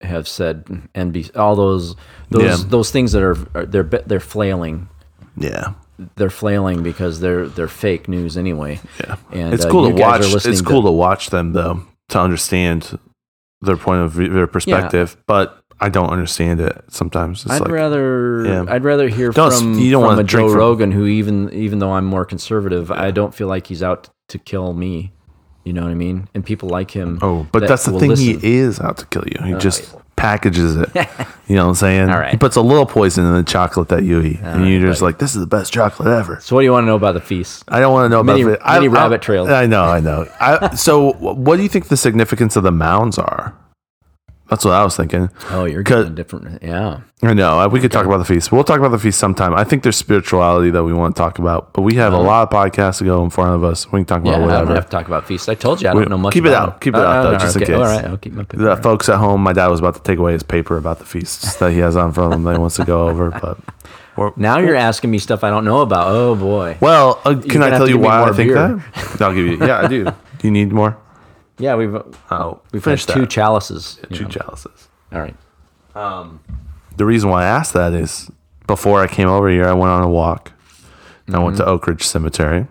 have said NBC all those those Yeah. those things that are, are they're they're flailing. Yeah. They're flailing because they're they're fake news anyway. Yeah. And it's uh, cool to watch. It's cool to watch them though to understand their point of view, their perspective. But I don't understand it sometimes. It's I'd like, rather Yeah. I'd rather hear Don't- from, you don't from a Joe from- Rogan who even even though I'm more conservative, I don't feel like he's out to kill me. You know what I mean? And people like him. oh, but that that's the thing. listen. He is out to kill you. He just packages it. you know what I'm saying? All right. He puts a little poison in the chocolate that you eat, and you're just buddy. like, "This is the best chocolate ever." So, what do you want to know about the feast? I don't want to know Many- about it. I, many I- rabbit trails. I know, I know. I, so, what do you think the significance of the mounds are? That's what I was thinking. Oh, you're getting different. Yeah. I know. We could talk about the feast. We'll talk about the feast sometime. I think there's spirituality that we want to talk about, but we have a lot of podcasts to go in front of us. We can talk Uh-huh. Yeah, about I don't have to talk about feast. I told you I don't know much. keep it out. them. Keep it out, Uh, though, no, just in case. All right, I'll keep my paper. The folks at home, my dad was about to take away his paper about the feasts that he has on front of him that he wants to go over. But Now you're asking me stuff I don't know about. Oh boy. well, uh, can I tell you why I more think beer. that? I'll give you. Yeah, I do. Do you need more? Yeah, we've uh, Oh, we've finished two that. chalices. you two know. chalices. All right. Um, the reason why I asked that is before I came over here, I went on a walk. And I went Mm-hmm. to Oak Ridge Cemetery.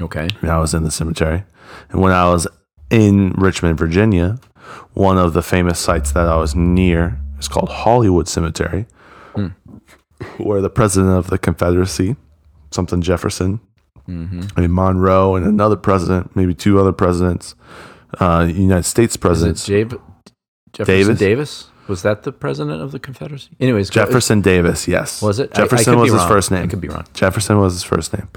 Okay. and I was in the cemetery. And when I was in Richmond, Virginia, one of the famous sites that I was near is called Hollywood Cemetery, hmm. where the president of the Confederacy, something Jefferson, mm-hmm. and Monroe, and another president, maybe two other presidents, uh, United States Is it presidents, Jav- Jefferson Davis? Davis? Was that the president of the Confederacy? Anyways, Jefferson Davis, yes. Was it? I- I Jefferson could was his wrong. first I name. could be wrong. Jefferson was his first name.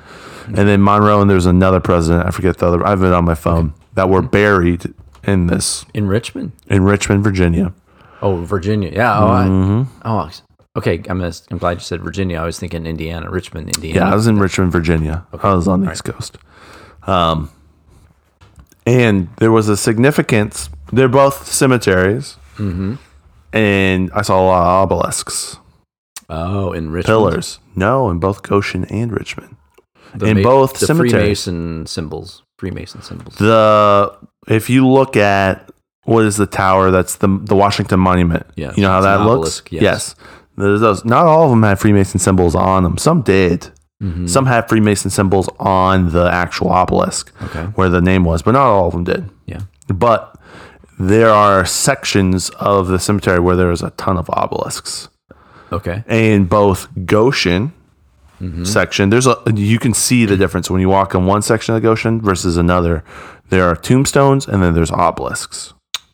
And then Monroe, and there's another president, I forget the other, I have it on my phone, that were buried in this, in Richmond. in Richmond, Virginia. Oh, Virginia. Yeah. Oh, Mm-hmm. oh okay. I'm, gonna- I'm glad you said Virginia. I was thinking Indiana, Richmond, Indiana. Yeah, I was in Richmond, Virginia. I was on the East Coast. Um, and there was a significance. They're both cemeteries. Mm-hmm. And I saw a lot of obelisks, Oh, in Richmond. pillars. No, in both Goshen and Richmond. The in Ma- both the cemeteries. Freemason symbols. Freemason symbols. The if you look at what is the tower that's the the Washington Monument. Yes, You know how that an looks? obelisk, yes. There's those not all of them had Freemason symbols on them. Some did. Mhm. Some had Freemason symbols on the actual obelisk Okay. where the name was, but not all of them did. Yeah. But there are sections of the cemetery where there is a ton of obelisks. Okay. In both Goshen Mm-hmm. section, there's a you can see the difference when you walk in one section of Goshen versus another. There are tombstones and then there's obelisks.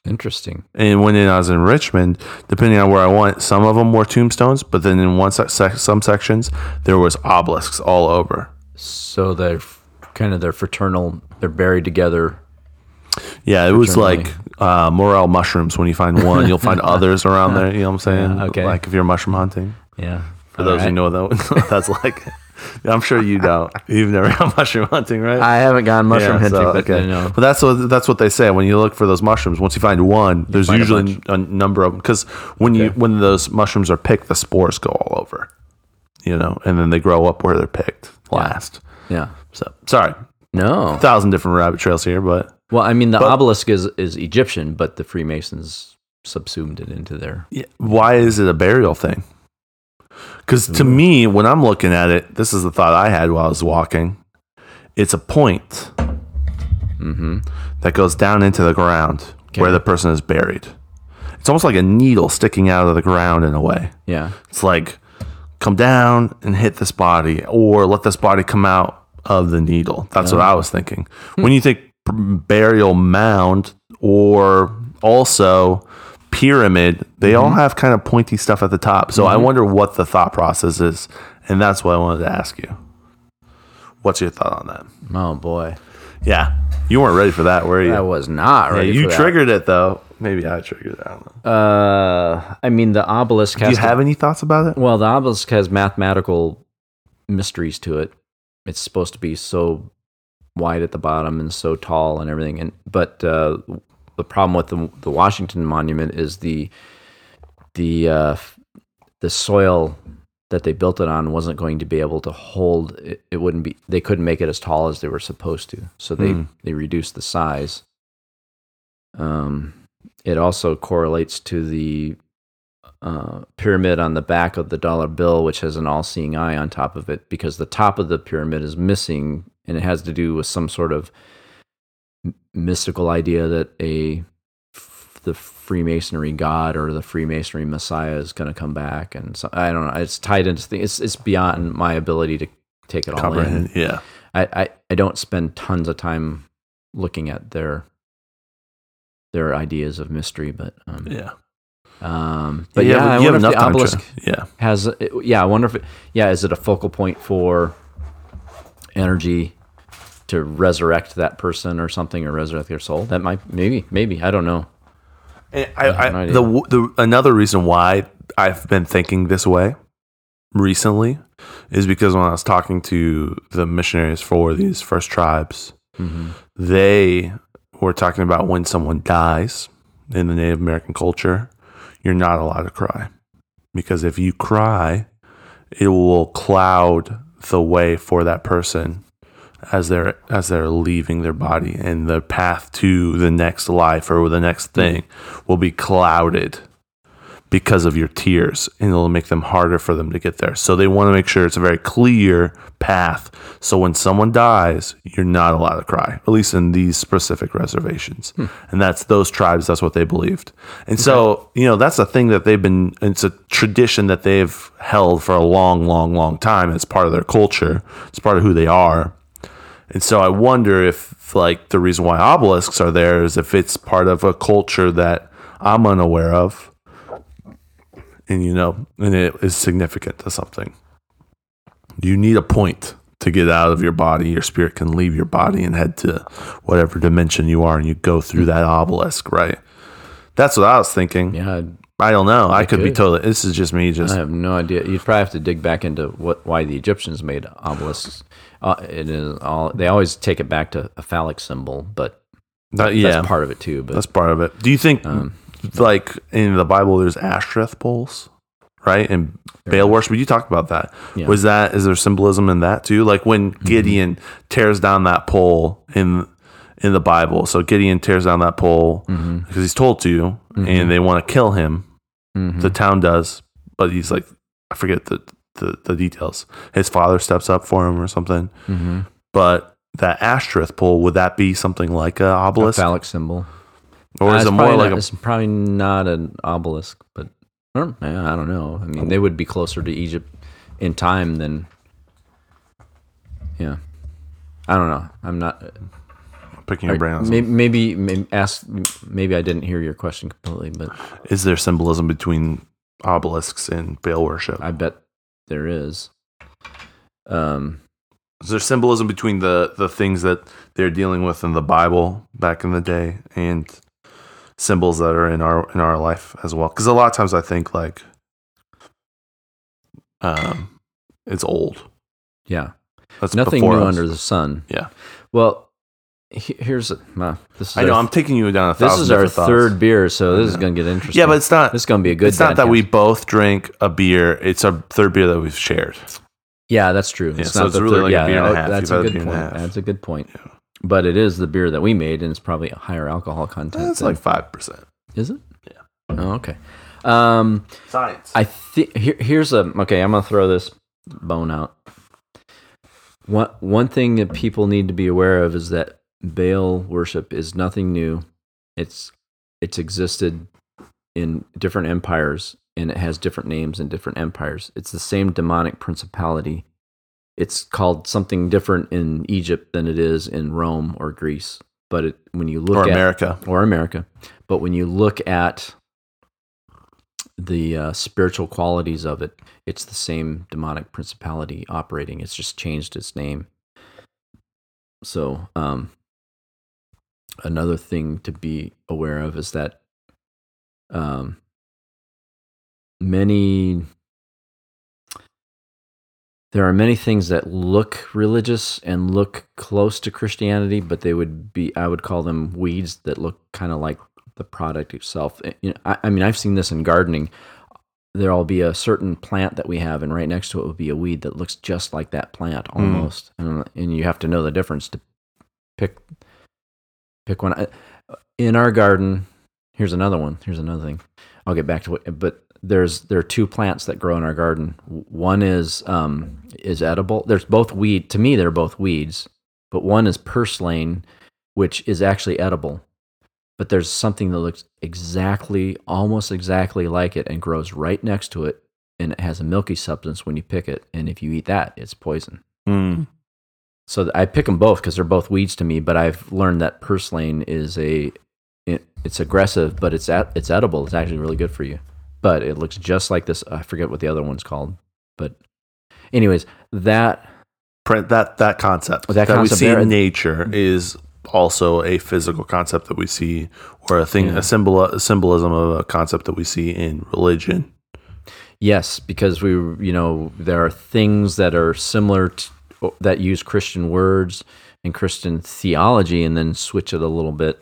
Interesting. And when I was in Richmond, depending on where I went, some of them were tombstones, but then in one sec- some sections there was obelisks all over. So they're kind of their fraternal. They're buried together. Yeah, it was like uh, morel mushrooms. When you find one, you'll find others around there. You know what I'm saying? Yeah, okay. Like if you're mushroom hunting. Yeah. For those who know that, that's like. I'm sure you don't. You've never gone mushroom hunting, right? I haven't gone mushroom Yeah, hunting, so, but okay. But that's what that's what they say when you look for those mushrooms. Once you find one, there's find usually a, number of them because when you when those mushrooms are picked, the spores go all over. You know, and then they grow up where they're picked last. Yeah. So sorry, No. thousand different rabbit trails here, but Well, I mean, the But- obelisk is, is Egyptian, but the Freemasons subsumed it into their. Yeah, why is it a burial thing? Because to me, when I'm looking at it, this is the thought I had while I was walking. It's a point Mm-hmm. that goes down into the ground Okay. where the person is buried. It's almost like a needle sticking out of the ground in a way. Yeah. It's like come down and hit this body, or let this body come out of the needle. That's what I was thinking. When you think burial mound or also pyramid, they all have kind of pointy stuff at the top. So I wonder what the thought process is, and that's what I wanted to ask you. What's your thought on that? Oh boy, Yeah, you weren't ready for that, were you? I was not yeah, ready. you for that. triggered it though. Maybe I triggered it. I don't know. Uh, I mean, the obelisk. Do you to- have any thoughts about it? Well, the obelisk has mathematical mysteries to it. It's supposed to be so wide at the bottom and so tall and everything. And but uh, the problem with the the Washington Monument is the the uh, the soil that they built it on wasn't going to be able to hold. It, it wouldn't be. They couldn't make it as tall as they were supposed to. So they Hmm. they reduced the size. Um, it also correlates to the uh, pyramid on the back of the dollar bill, which has an all seeing eye on top of it, because the top of the pyramid is missing, and it has to do with some sort of mystical idea that a f- the Freemasonry God or the Freemasonry Messiah is going to come back, and so, I don't know. It's tied into things. It's it's beyond my ability to take it all in. Yeah. I, I, I don't spend tons of time looking at their their ideas of mystery, but um, Yeah. Um, but You yeah, I wonder if the to- obelisk yeah. has. Yeah, I wonder if. It, yeah, is it a focal point for energy to resurrect that person or something, or resurrect their soul? That might maybe maybe I don't know. And I, I, no the, the another reason why I've been thinking this way recently is because when I was talking to the missionaries for these first tribes, Mm-hmm. they were talking about when someone dies in the Native American culture, you're not allowed to cry because if you cry, it will cloud the way for that person as they're as they're leaving their body and the path to the next life or the next thing will be clouded because of your tears and it'll make them harder for them to get there. So they want to make sure it's a very clear path. So when someone dies, you're not allowed to cry, at least in these specific reservations. Hmm. And that's those tribes, that's what they believed. And so, you know, that's a thing that they've been, it's a tradition that they've held for a long, long, long time. It's part of their culture, it's part of who they are. And so I wonder if, like, the reason why obelisks are there is if it's part of a culture that I'm unaware of and you know, and it is significant to something. You need a point to get out of your body. Your spirit can leave your body and head to whatever dimension you are, and you go through that obelisk, right? That's what I was thinking. Yeah, I don't know. I could be totally. This is just me. Just I have no idea. You'd probably have to dig back into what why the Egyptians made obelisks. Uh, it is all they always take it back to a phallic symbol, but that, yeah, that's part of it too. But that's part of it. Do you think, Um, like in the Bible, there's Ashtoreth poles, right? And Baal worship. You talked about that. Yeah. Was that is there symbolism in that too? Like when Gideon tears down that pole in in the Bible. So Gideon tears down that pole because he's told to, and they want to kill him. Mhm. The town does, but he's like, I forget the, the the details. His father steps up for him or something. Mhm. But that Ashtoreth pole would that be something like a a obelisk, phallic symbol. or Uh, is it more like not, a it's probably not an obelisk, but I don't, I don't know. I mean, they would be closer to Egypt in time than. Yeah, I don't know. I'm not. picking your brain on maybe, maybe maybe ask. Maybe I didn't hear your question completely, but Is there symbolism between obelisks and Baal worship? I bet there is. Um, Is there symbolism between the the things that they're dealing with in the Bible back in the day and symbols that are in our in our life as well? Because a lot of times I think like, um, it's old. yeah, That's nothing new us. under the sun. Yeah. Well, here's a, uh, this is I know. our, I'm taking you down a this is our thoughts. third beer, so this is going to get interesting. Yeah, but it's not. this is going to be a good. it's not that we both drink a beer. It's our third beer that we've shared. Yeah, that's true. Yeah, It's so not it's really third- like a yeah, beer and a oh, half. That's a a good a point. half. That's a good point. But it is the beer that we made, and it's probably a higher alcohol content. That's like five percent. is it? Yeah. Oh, okay. Um, Science. I think here, here's a okay. I'm gonna throw this bone out. One one thing that people need to be aware of is that Baal worship is nothing new. It's it's existed in different empires and it has different names in different empires. It's the same demonic principality. It's called something different in Egypt than it is in Rome or Greece. But it, when you look or at America. or America. But when you look at the uh, spiritual qualities of it, it's the same demonic principality operating. It's just changed its name. So, um, another thing to be aware of is that um, many there are many things that look religious and look close to Christianity, but they would be I would call them weeds that look kind of like the product itself. Eh, You know, I, I mean, I've seen this in gardening. There'll be a certain plant that we have, and right next to it will be a weed that looks just like that plant almost, and, and you have to know the difference to pick pick one. In our garden, here's another one. Here's another thing. I'll get back to it, but there's there are two plants that grow in our garden. One is um, is edible. There's both weed. To me, they're both weeds, but one is purslane, which is actually edible. But there's something that looks exactly, almost exactly like it, and grows right next to it, and it has a milky substance when you pick it. And if you eat that, it's poison. Mm. So I pick them both because they're both weeds to me. But I've learned that purslane is a it, it's aggressive, but it's at, it's edible. It's actually really good for you. But it looks just like this. I forget what the other one's called. But, anyways, that Print that that concept That that, concept we see there- in nature is also a physical concept that we see, or a thing, a symbol, a symbolism of a concept that we see in religion. Yes, because we, you know, there are things that are similar to, that use Christian words and Christian theology, and then switch it a little bit,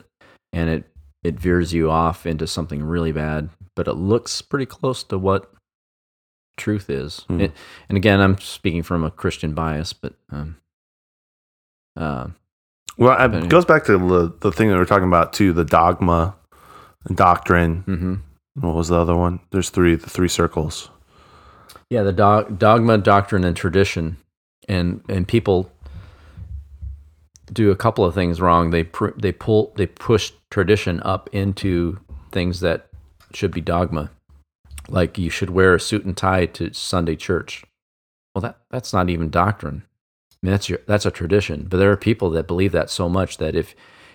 and it it veers you off into something really bad. But it looks pretty close to what truth is. Hmm. It- and again, I'm speaking from a Christian bias, but um, uh, Well, it Anyway. goes back to the, the thing that we are talking about too, the dogma, and doctrine. hmm What was the other one? There's three, the three circles. Yeah, the dog, dogma, doctrine, and tradition, and and people do a couple of things wrong. They pr- they pull they push tradition up into things that should be dogma, like you should wear a suit and tie to Sunday church. Well, that that's not even doctrine. I mean, that's your that's a tradition. But there are people that believe that so much that if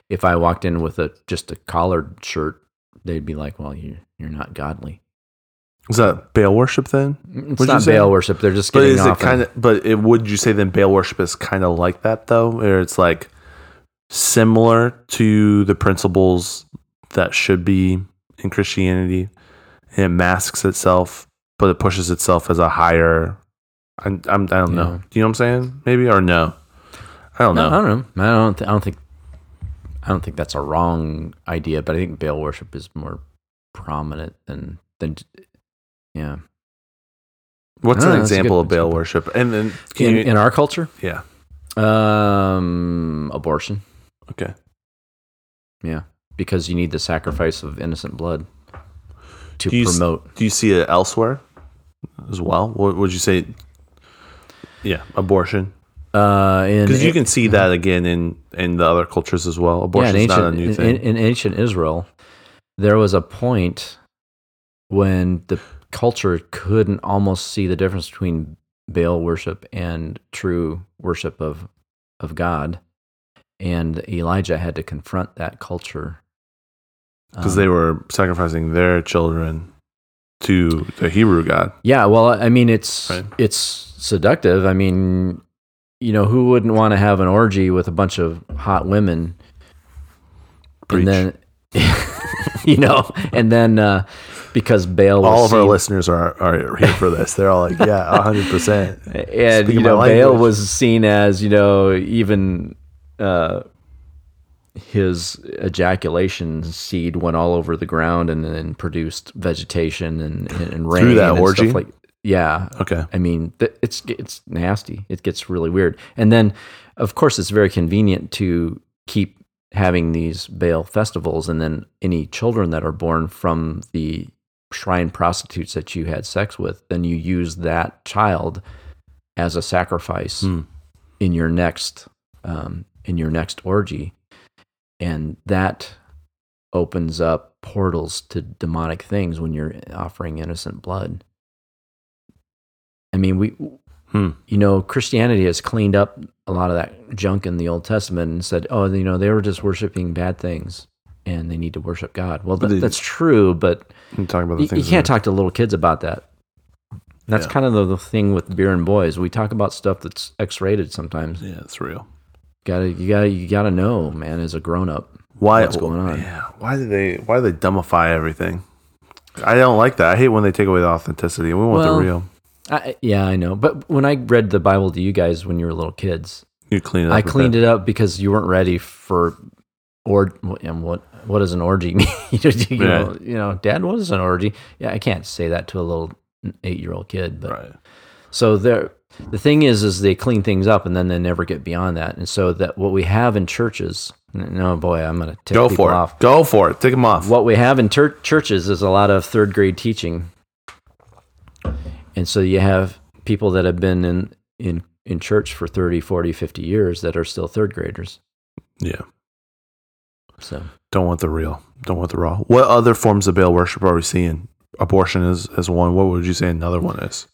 if I walked in with a just a collared shirt, they'd be like, "Well, you you're not godly." Is that Baal worship then? It's you not say? Baal worship. They're just But getting is it kind of? But it, would you say then Baal worship is kind of like that though, where it's like similar to the principles that should be in Christianity, and it masks itself, but it pushes itself as a higher. I'm, I'm, I don't know. Do you know what I'm saying? Maybe or no? I don't No, know. I don't know. I don't. Th- I don't think. I don't think that's a wrong idea, but I think Baal worship is more prominent than than. Yeah, What's an know, example of Baal example. worship? And then can in, you, in our culture, yeah, um, abortion. okay. Yeah, because you need the sacrifice of innocent blood to Do you s- promote. Do you see it elsewhere as well? What would you say? Yeah, abortion. Uh, Because you can see that again in in the other cultures as well. Abortion in is not a new thing. in, in ancient Israel, there was a point when the culture couldn't almost see the difference between Baal worship and true worship of of God, and Elijah had to confront that culture Because Um, they were sacrificing their children to the Hebrew God. Yeah, well, I mean, it's Right. it's seductive. I mean, you know, who wouldn't want to have an orgy with a bunch of hot women, Preach. and then, you know, and then uh, because was All of our listeners are, are here for this. They're all like, yeah, hundred percent. and Speaking you know, language. was seen as you know even uh, his ejaculation seed went all over the ground and then produced vegetation and and, and rain that and orgy? Stuff like, yeah, Okay. I mean, th- it's it's nasty. It gets really weird. And then, of course, it's very convenient to keep having these Baal festivals, and then any children that are born from the shrine prostitutes that you had sex with, then you use that child as a sacrifice Hmm. in your next um, in your next orgy, and that opens up portals to demonic things when you're offering innocent blood. I mean, we, Hmm. you know, Christianity has cleaned up a lot of that junk in the Old Testament and said, oh, you know, they were just worshiping bad things and they need to worship God. Well, that, that's true, but I'm talking about the you, you can't talk to little kids about that. That's Yeah. kind of the, the thing with beer and boys. We talk about stuff that's X-rated sometimes. Yeah, it's real. Gotta you gotta you gotta know, man, as a grown up. Why? What's going on? Yeah. Why do they? Why do they dumbify everything? I don't like that. I hate when they take away the authenticity. We want Well, the real. I, yeah, I know. But when I read the Bible to you guys when you were little kids, You clean it up. I cleaned bit. it up because you weren't ready for or and what what does an orgy mean? you, you know, you know, Dad, what is an orgy? Yeah, I can't say that to a little eight year old kid, but Right. so there. The thing is, is they clean things up and then they never get beyond that. And so that what we have in churches, no boy, I'm going to tick Go for it. off. Go for it. Take them off. What we have in tur churches is a lot of third grade teaching, and so you have people that have been in in in church for 30, 40, 50 years that are still third graders. Yeah. So Don't want the real. Don't want the raw. What other forms of Baal worship are we seeing? Abortion is, is one. What would you say another one is?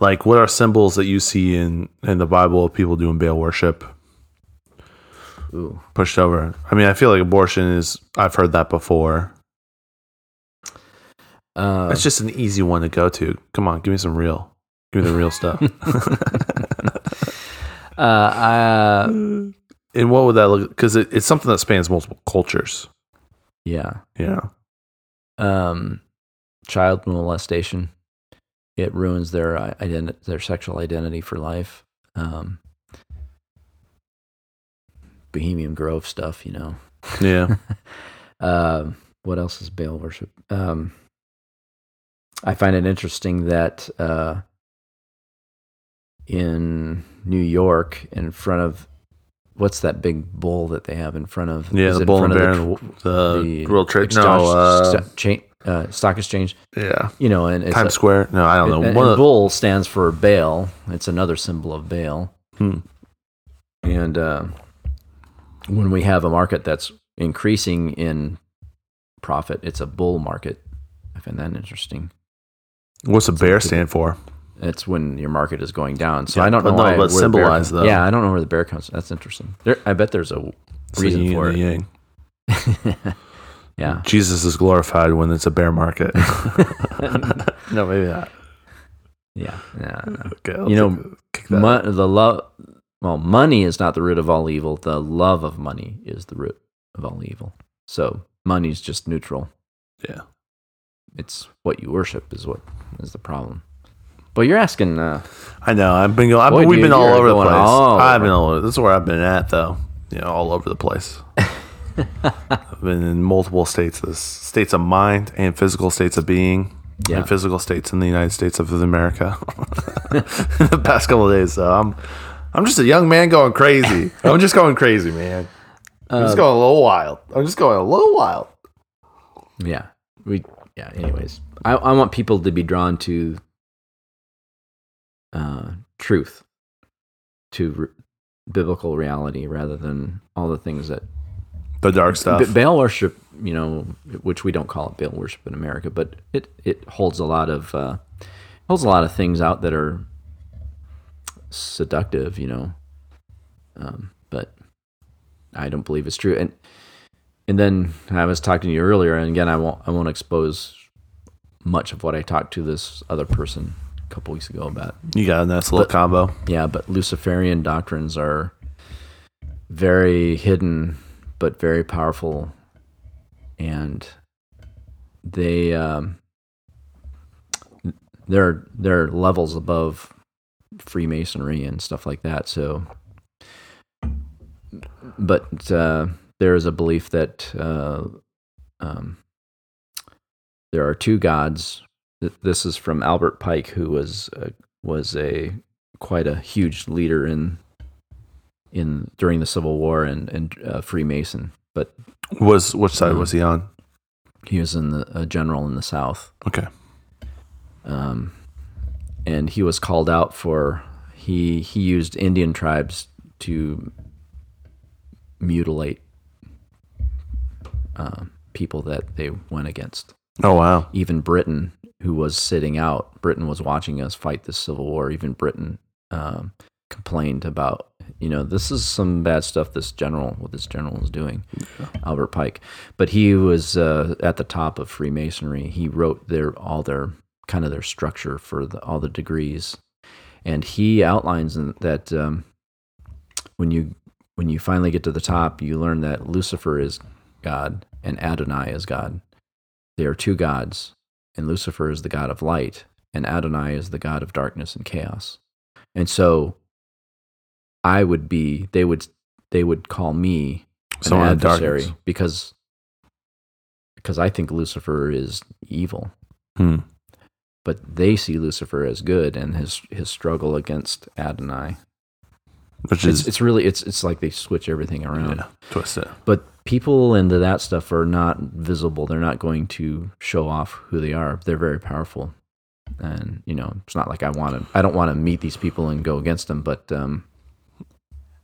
Like, what are symbols that you see in, in the Bible of people doing Baal worship? Ooh. pushed over. I mean, I feel like abortion is. I've heard that before. Uh, It's just an easy one to go to. Come on, give me some real. Give me the real stuff. uh, uh, and what would that look? Because it, it's something that spans multiple cultures. yeah. Yeah. Um, child molestation. It ruins their identity, their sexual identity for life. Um, Bohemian Grove stuff, you know. Yeah. Um, what else is Baal worship? Um, I find it interesting that uh, in New York, in front of what's that big bull that they have in front of? Yeah. The it in bull and front bear of and the, the World Trade. exchange- No. Uh, chain, uh, stock exchange? yeah. You know, and it's Times a- Square. No, I don't know. and- One and of- bull stands for Baal. It's another symbol of Baal. Hmm. And uh, when we have a market that's increasing in profit, it's a bull market. I find that interesting. What's the bear stand for? It's when your market is going down. So Yeah, I don't know no, why. but the symbolize, though. Yeah, I don't know where the bear comes. That's interesting. There, I bet there's a It's the reason yin for it. the yeah. Jesus is glorified when it's a bear market. no, maybe not. Yeah. yeah. Okay, I'll You know, kick. Mo- the love, well, money is not the root of all evil. The love of money is the root of all evil. So money's just neutral. Yeah. It's what you worship is what is the problem. But you're asking, uh, I know. I've been going. Boy, we've dude, been all over the place. all I've been all over. This is where I've been at, though. You know, all over the place. I've been in multiple states. This states of mind and physical states of being. Yeah. And physical states in the United States of America. the past couple of days, so I'm, I'm just a young man going crazy. I'm just going crazy, man. I'm just Uh, going a little wild. I'm just going a little wild. yeah, we, yeah. Anyways, I, I want people to be drawn to uh, truth, to r biblical reality, rather than all the things that The dark stuff. B- Baal worship, you know, which we don't call it Baal worship in America, but it it holds a lot of uh, holds a lot of things out that are seductive, you know. Um, but I don't believe it's true. And and then I was talking to you earlier, and again, I won't I won't expose much of what I talked to this other person a couple weeks ago about. you got a nice little But- combo. Yeah, but Luciferian doctrines are very hidden, but very powerful, and they um, they're they're levels above Freemasonry and stuff like that. So, but uh, there is a belief that uh, um, there are two gods. Th- This is from Albert Pike, who was uh, was a quite a huge leader in in during the Civil War and and uh, Freemason. But Was which side Um, was he on? he was in the a general in the South. Okay. um, and he was called out for he he used Indian tribes to mutilate um, people that they went against. Oh wow. Even Britain, who was sitting out, Britain was watching us fight this civil war. Even Britain um, complained about you know this is some bad stuff. This general, what this general was doing, Albert Pike. But he was uh, at the top of Freemasonry. He wrote their all their kind of their structure for the, all the degrees, and he outlines that um, when you when you finally get to the top, you learn that Lucifer is God and Adonai is God. They are two gods, and Lucifer is the god of light, and Adonai is the god of darkness and chaos. And so, I would be they would they would call me an Someone in adversary because because I think Lucifer is evil, Hmm. but they see Lucifer as good and his his struggle against Adonai. Which It's, is it's really it's it's like they switch everything around. yeah, twist it. But people into that stuff are not visible. They're not going to show off who they are. They're very powerful, and you know it's not like I want to. I don't want to meet these people and go against them. But um,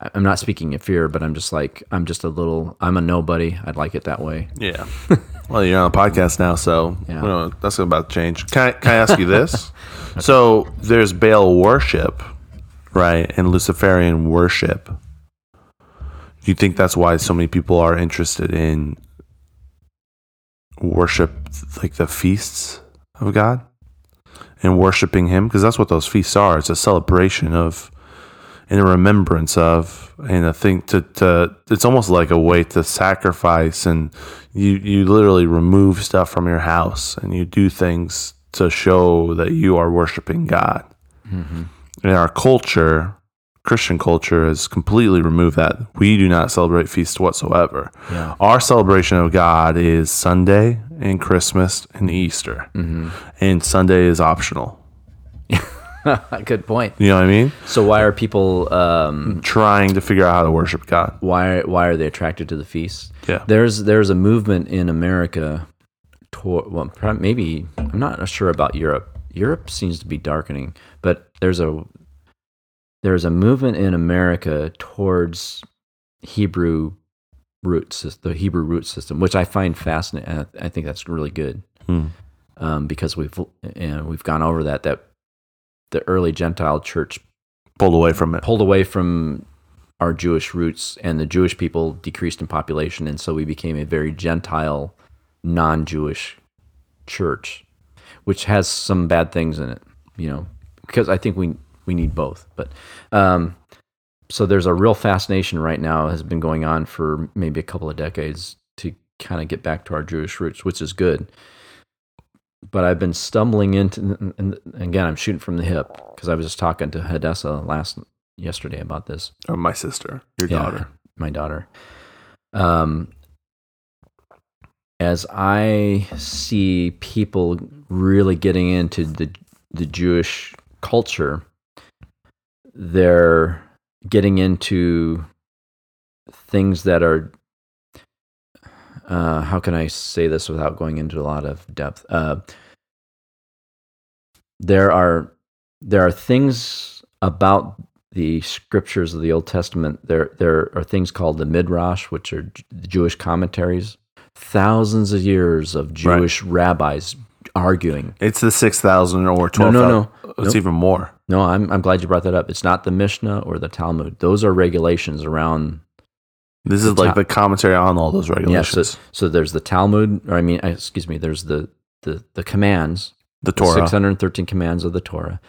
I'm not speaking in fear. But I'm just like I'm just a little. I'm a nobody. I'd like it that way. Yeah. well, you're on a podcast now, so Yeah. you know, that's about to change. Can I, can I ask you this? so there's Baal worship, right, and Luciferian worship. Do you think that's why so many people are interested in worship, like the feasts of God and worshiping Him? Because that's what those feasts are. It's a celebration of and a remembrance of and a thing to, to it's almost like a way to sacrifice and you you literally remove stuff from your house and you do things to show that you are worshiping God. Mm-hmm. In our culture, Christian culture has completely removed that. We do not celebrate feasts whatsoever. Yeah. Our celebration of God is Sunday and Christmas and Easter. And Sunday is optional. Good point. You know what I mean? So why are people um, Trying to figure out how to worship God. why why are they attracted to the feasts? Yeah. There's there's a movement in America toward well maybe I'm not sure about Europe. Europe seems to be darkening, but there's a there's a movement in America towards Hebrew root sys- the Hebrew root system, which I find fascinating. I- I think that's really good Hmm. um, because we've and we've gone over that that the early Gentile church Pulled away from it. pulled away from our Jewish roots, and the Jewish people decreased in population, and so we became a very Gentile, non-Jewish church, which has some bad things in it, you know, because I think we we need both. But um, so there's a real fascination right now has been going on for maybe a couple of decades to kind of get back to our Jewish roots, which is good. But I've been stumbling into, and again, I'm shooting from the hip because I was just talking to Hadessa last yesterday about this. Oh, my sister, your Yeah, daughter. my daughter. Um, as I see people really getting into the the Jewish culture, they're getting into things that are. Uh, how can I say this without going into a lot of depth? Uh, there are there are things about the scriptures of the Old Testament, there there are things called the Midrash, which are J- Jewish commentaries. Thousands of years of Jewish rabbis arguing. It's the 6,000 or 12,000. no, no. No. It's Nope. even more. No, I'm I'm glad you brought that up. It's not the Mishnah or the Talmud. Those are regulations around. This is The like ta- the commentary on all those Yeah, so, regulations. so there's the Talmud, or I mean, uh, excuse me. There's the the the commands, the the Torah. 613 commands of the Torah.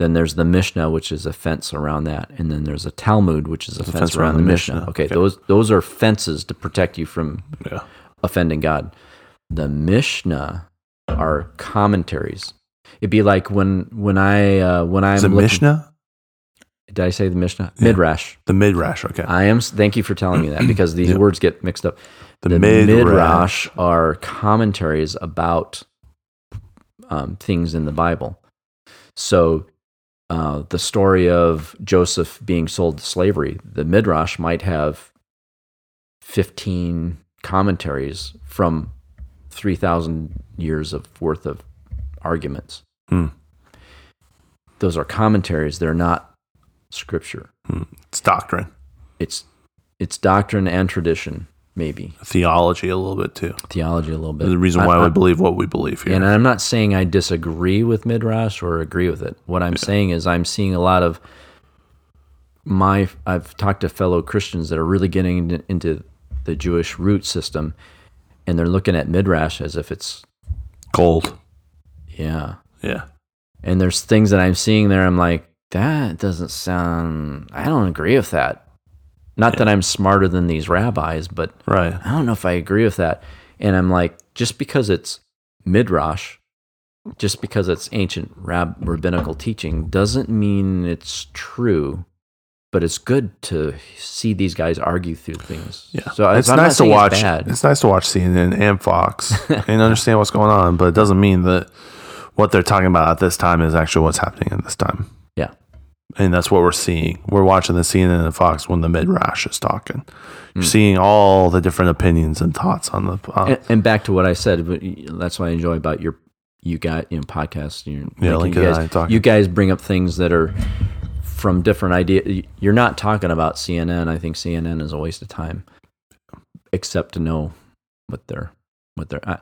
Then there's the Mishnah, which is a fence around that, and then there's a Talmud, which is a fence, around, the Mishnah. Okay, Okay. those those are fences to protect you from Yeah. offending God. The Mishnah are commentaries. It'd be like when when I uh, when I'm Is it looking- Mishnah? Did I say the Mishnah? Yeah. Midrash. The Midrash. Okay. I am. Thank you for telling me that because these Yeah. words get mixed up. The, The Midrash. Midrash are commentaries about um, things in the Bible. So, uh, the story of Joseph being sold to slavery, the Midrash might have 15 commentaries from 3,000 years of worth of arguments. Hmm. Those are commentaries, they're not scripture. It's doctrine, It's, it's doctrine and tradition, maybe. theology a little bit too. Theology a little bit. The reason why I- we believe what we believe here. And I'm not saying I disagree with Midrash or agree with it. What I'm saying is I'm seeing a lot of my I've talked to fellow Christians that are really getting into the Jewish root system and they're looking at Midrash as if it's Gold. yeah. Yeah. And there's things that I'm seeing there I'm like that doesn't sound I don't agree with that. Not that I'm smarter than these rabbis, but Right. I don't know if I agree with that. And I'm like, just because it's midrash, just because it's ancient rab- rabbinical teaching, doesn't mean it's true. But it's good to see these guys argue through things. Yeah. So it's nice to watch. It's. It's nice to watch CNN and Fox and understand what's going on, but it doesn't mean that what they're talking about at this time is actually what's happening at this time. Yeah. And that's what we're seeing. We're watching the CNN and Fox when the Midrash is talking. You're mm. seeing all the different opinions and thoughts on the. On, and, and back to what I said, but that's what I enjoy about your you got you know podcasts. You Yeah, like you guys, you guys bring up things that are from different ideas. You're not talking about CNN. I think CNN is a waste of time, except to know what they're what they're. Uh,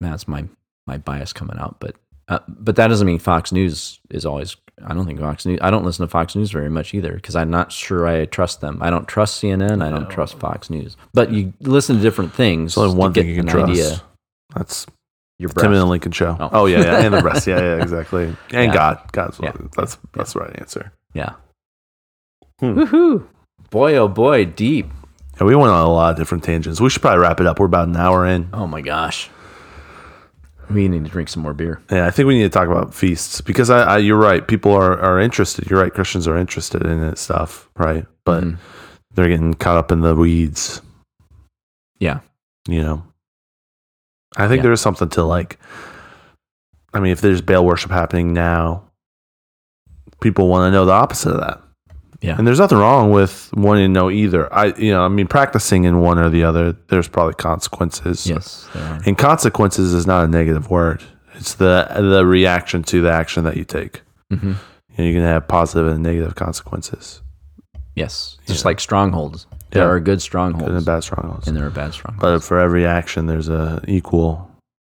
that's my my bias coming out, but Uh, but that doesn't mean Fox News is always. I don't think Fox News. I don't listen to Fox News very much either because I'm not sure I trust them. I don't trust CNN. I don't trust Fox News. But you listen to different things. Only one thing get you can trust. idea. That's Your Tim and the Lincoln Show. Oh. Oh, yeah, yeah, and the rest. Yeah, yeah, exactly. And Yeah. God, God's Yeah. that's that's the right answer. Yeah. Hmm. Woohoo! Boy, oh boy, deep. Yeah, we went on a lot of different tangents. We should probably wrap it up. We're about an hour in. Oh my gosh. We need to drink some more beer. Yeah, I think we need to talk about feasts because I, I you're right. People are, are interested. You're right. Christians are interested in it stuff, right? But Mhm. they're getting caught up in the weeds. Yeah. You know, I think Yeah. there is something to like. I mean, if there's Baal worship happening now, people want to know the opposite of that. Yeah. And there's nothing wrong with wanting to know either. I, you know, I mean, practicing in one or the other, there's probably consequences. Yes. And consequences is not a negative word. It's the the reaction to the action that you take. hmm You know, you're gonna have positive and negative consequences. Yes. Just Yeah. like strongholds. There Yeah. are good strongholds. And bad strongholds. And there are bad strongholds. But for every action, there's a equal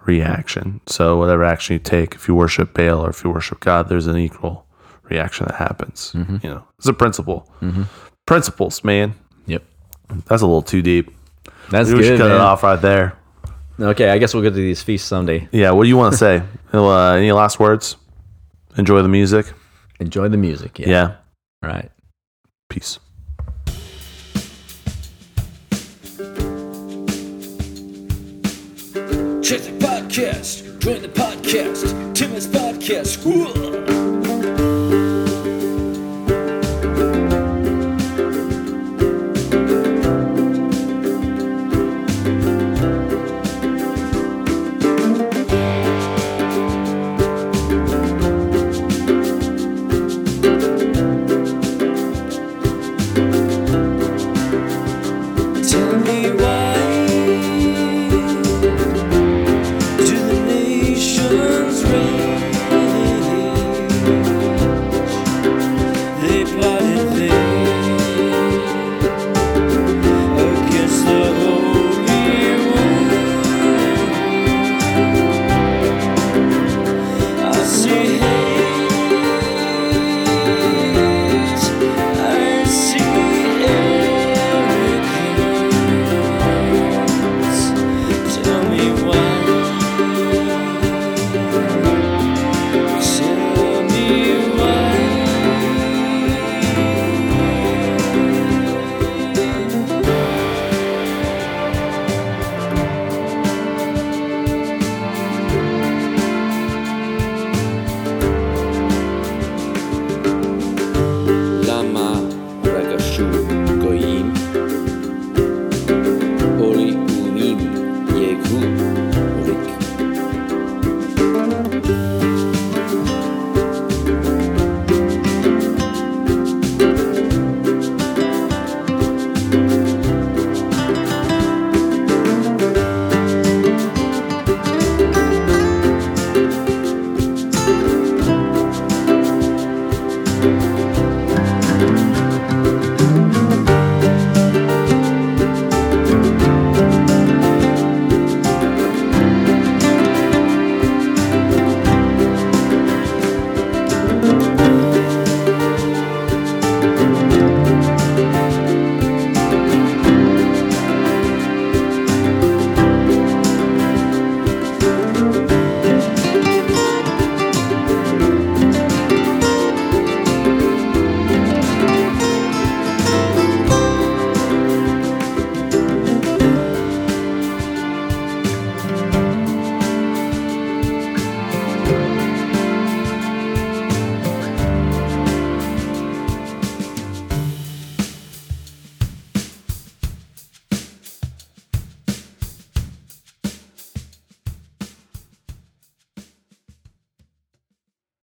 reaction. So whatever action you take, if you worship Baal or if you worship God, there's an equal reaction that happens. Mhm. You know, it's a principle. Mhm. Principles, man. Yep. That's a little too deep. That's we good. should cut man. it off right there. Okay, I guess we'll go to these feasts someday. Yeah. What do you want to say? uh, any last words? Enjoy the music. Enjoy the music. Yeah. yeah. Right. Peace. Check the podcast. Join the podcast. Timon's Podcast.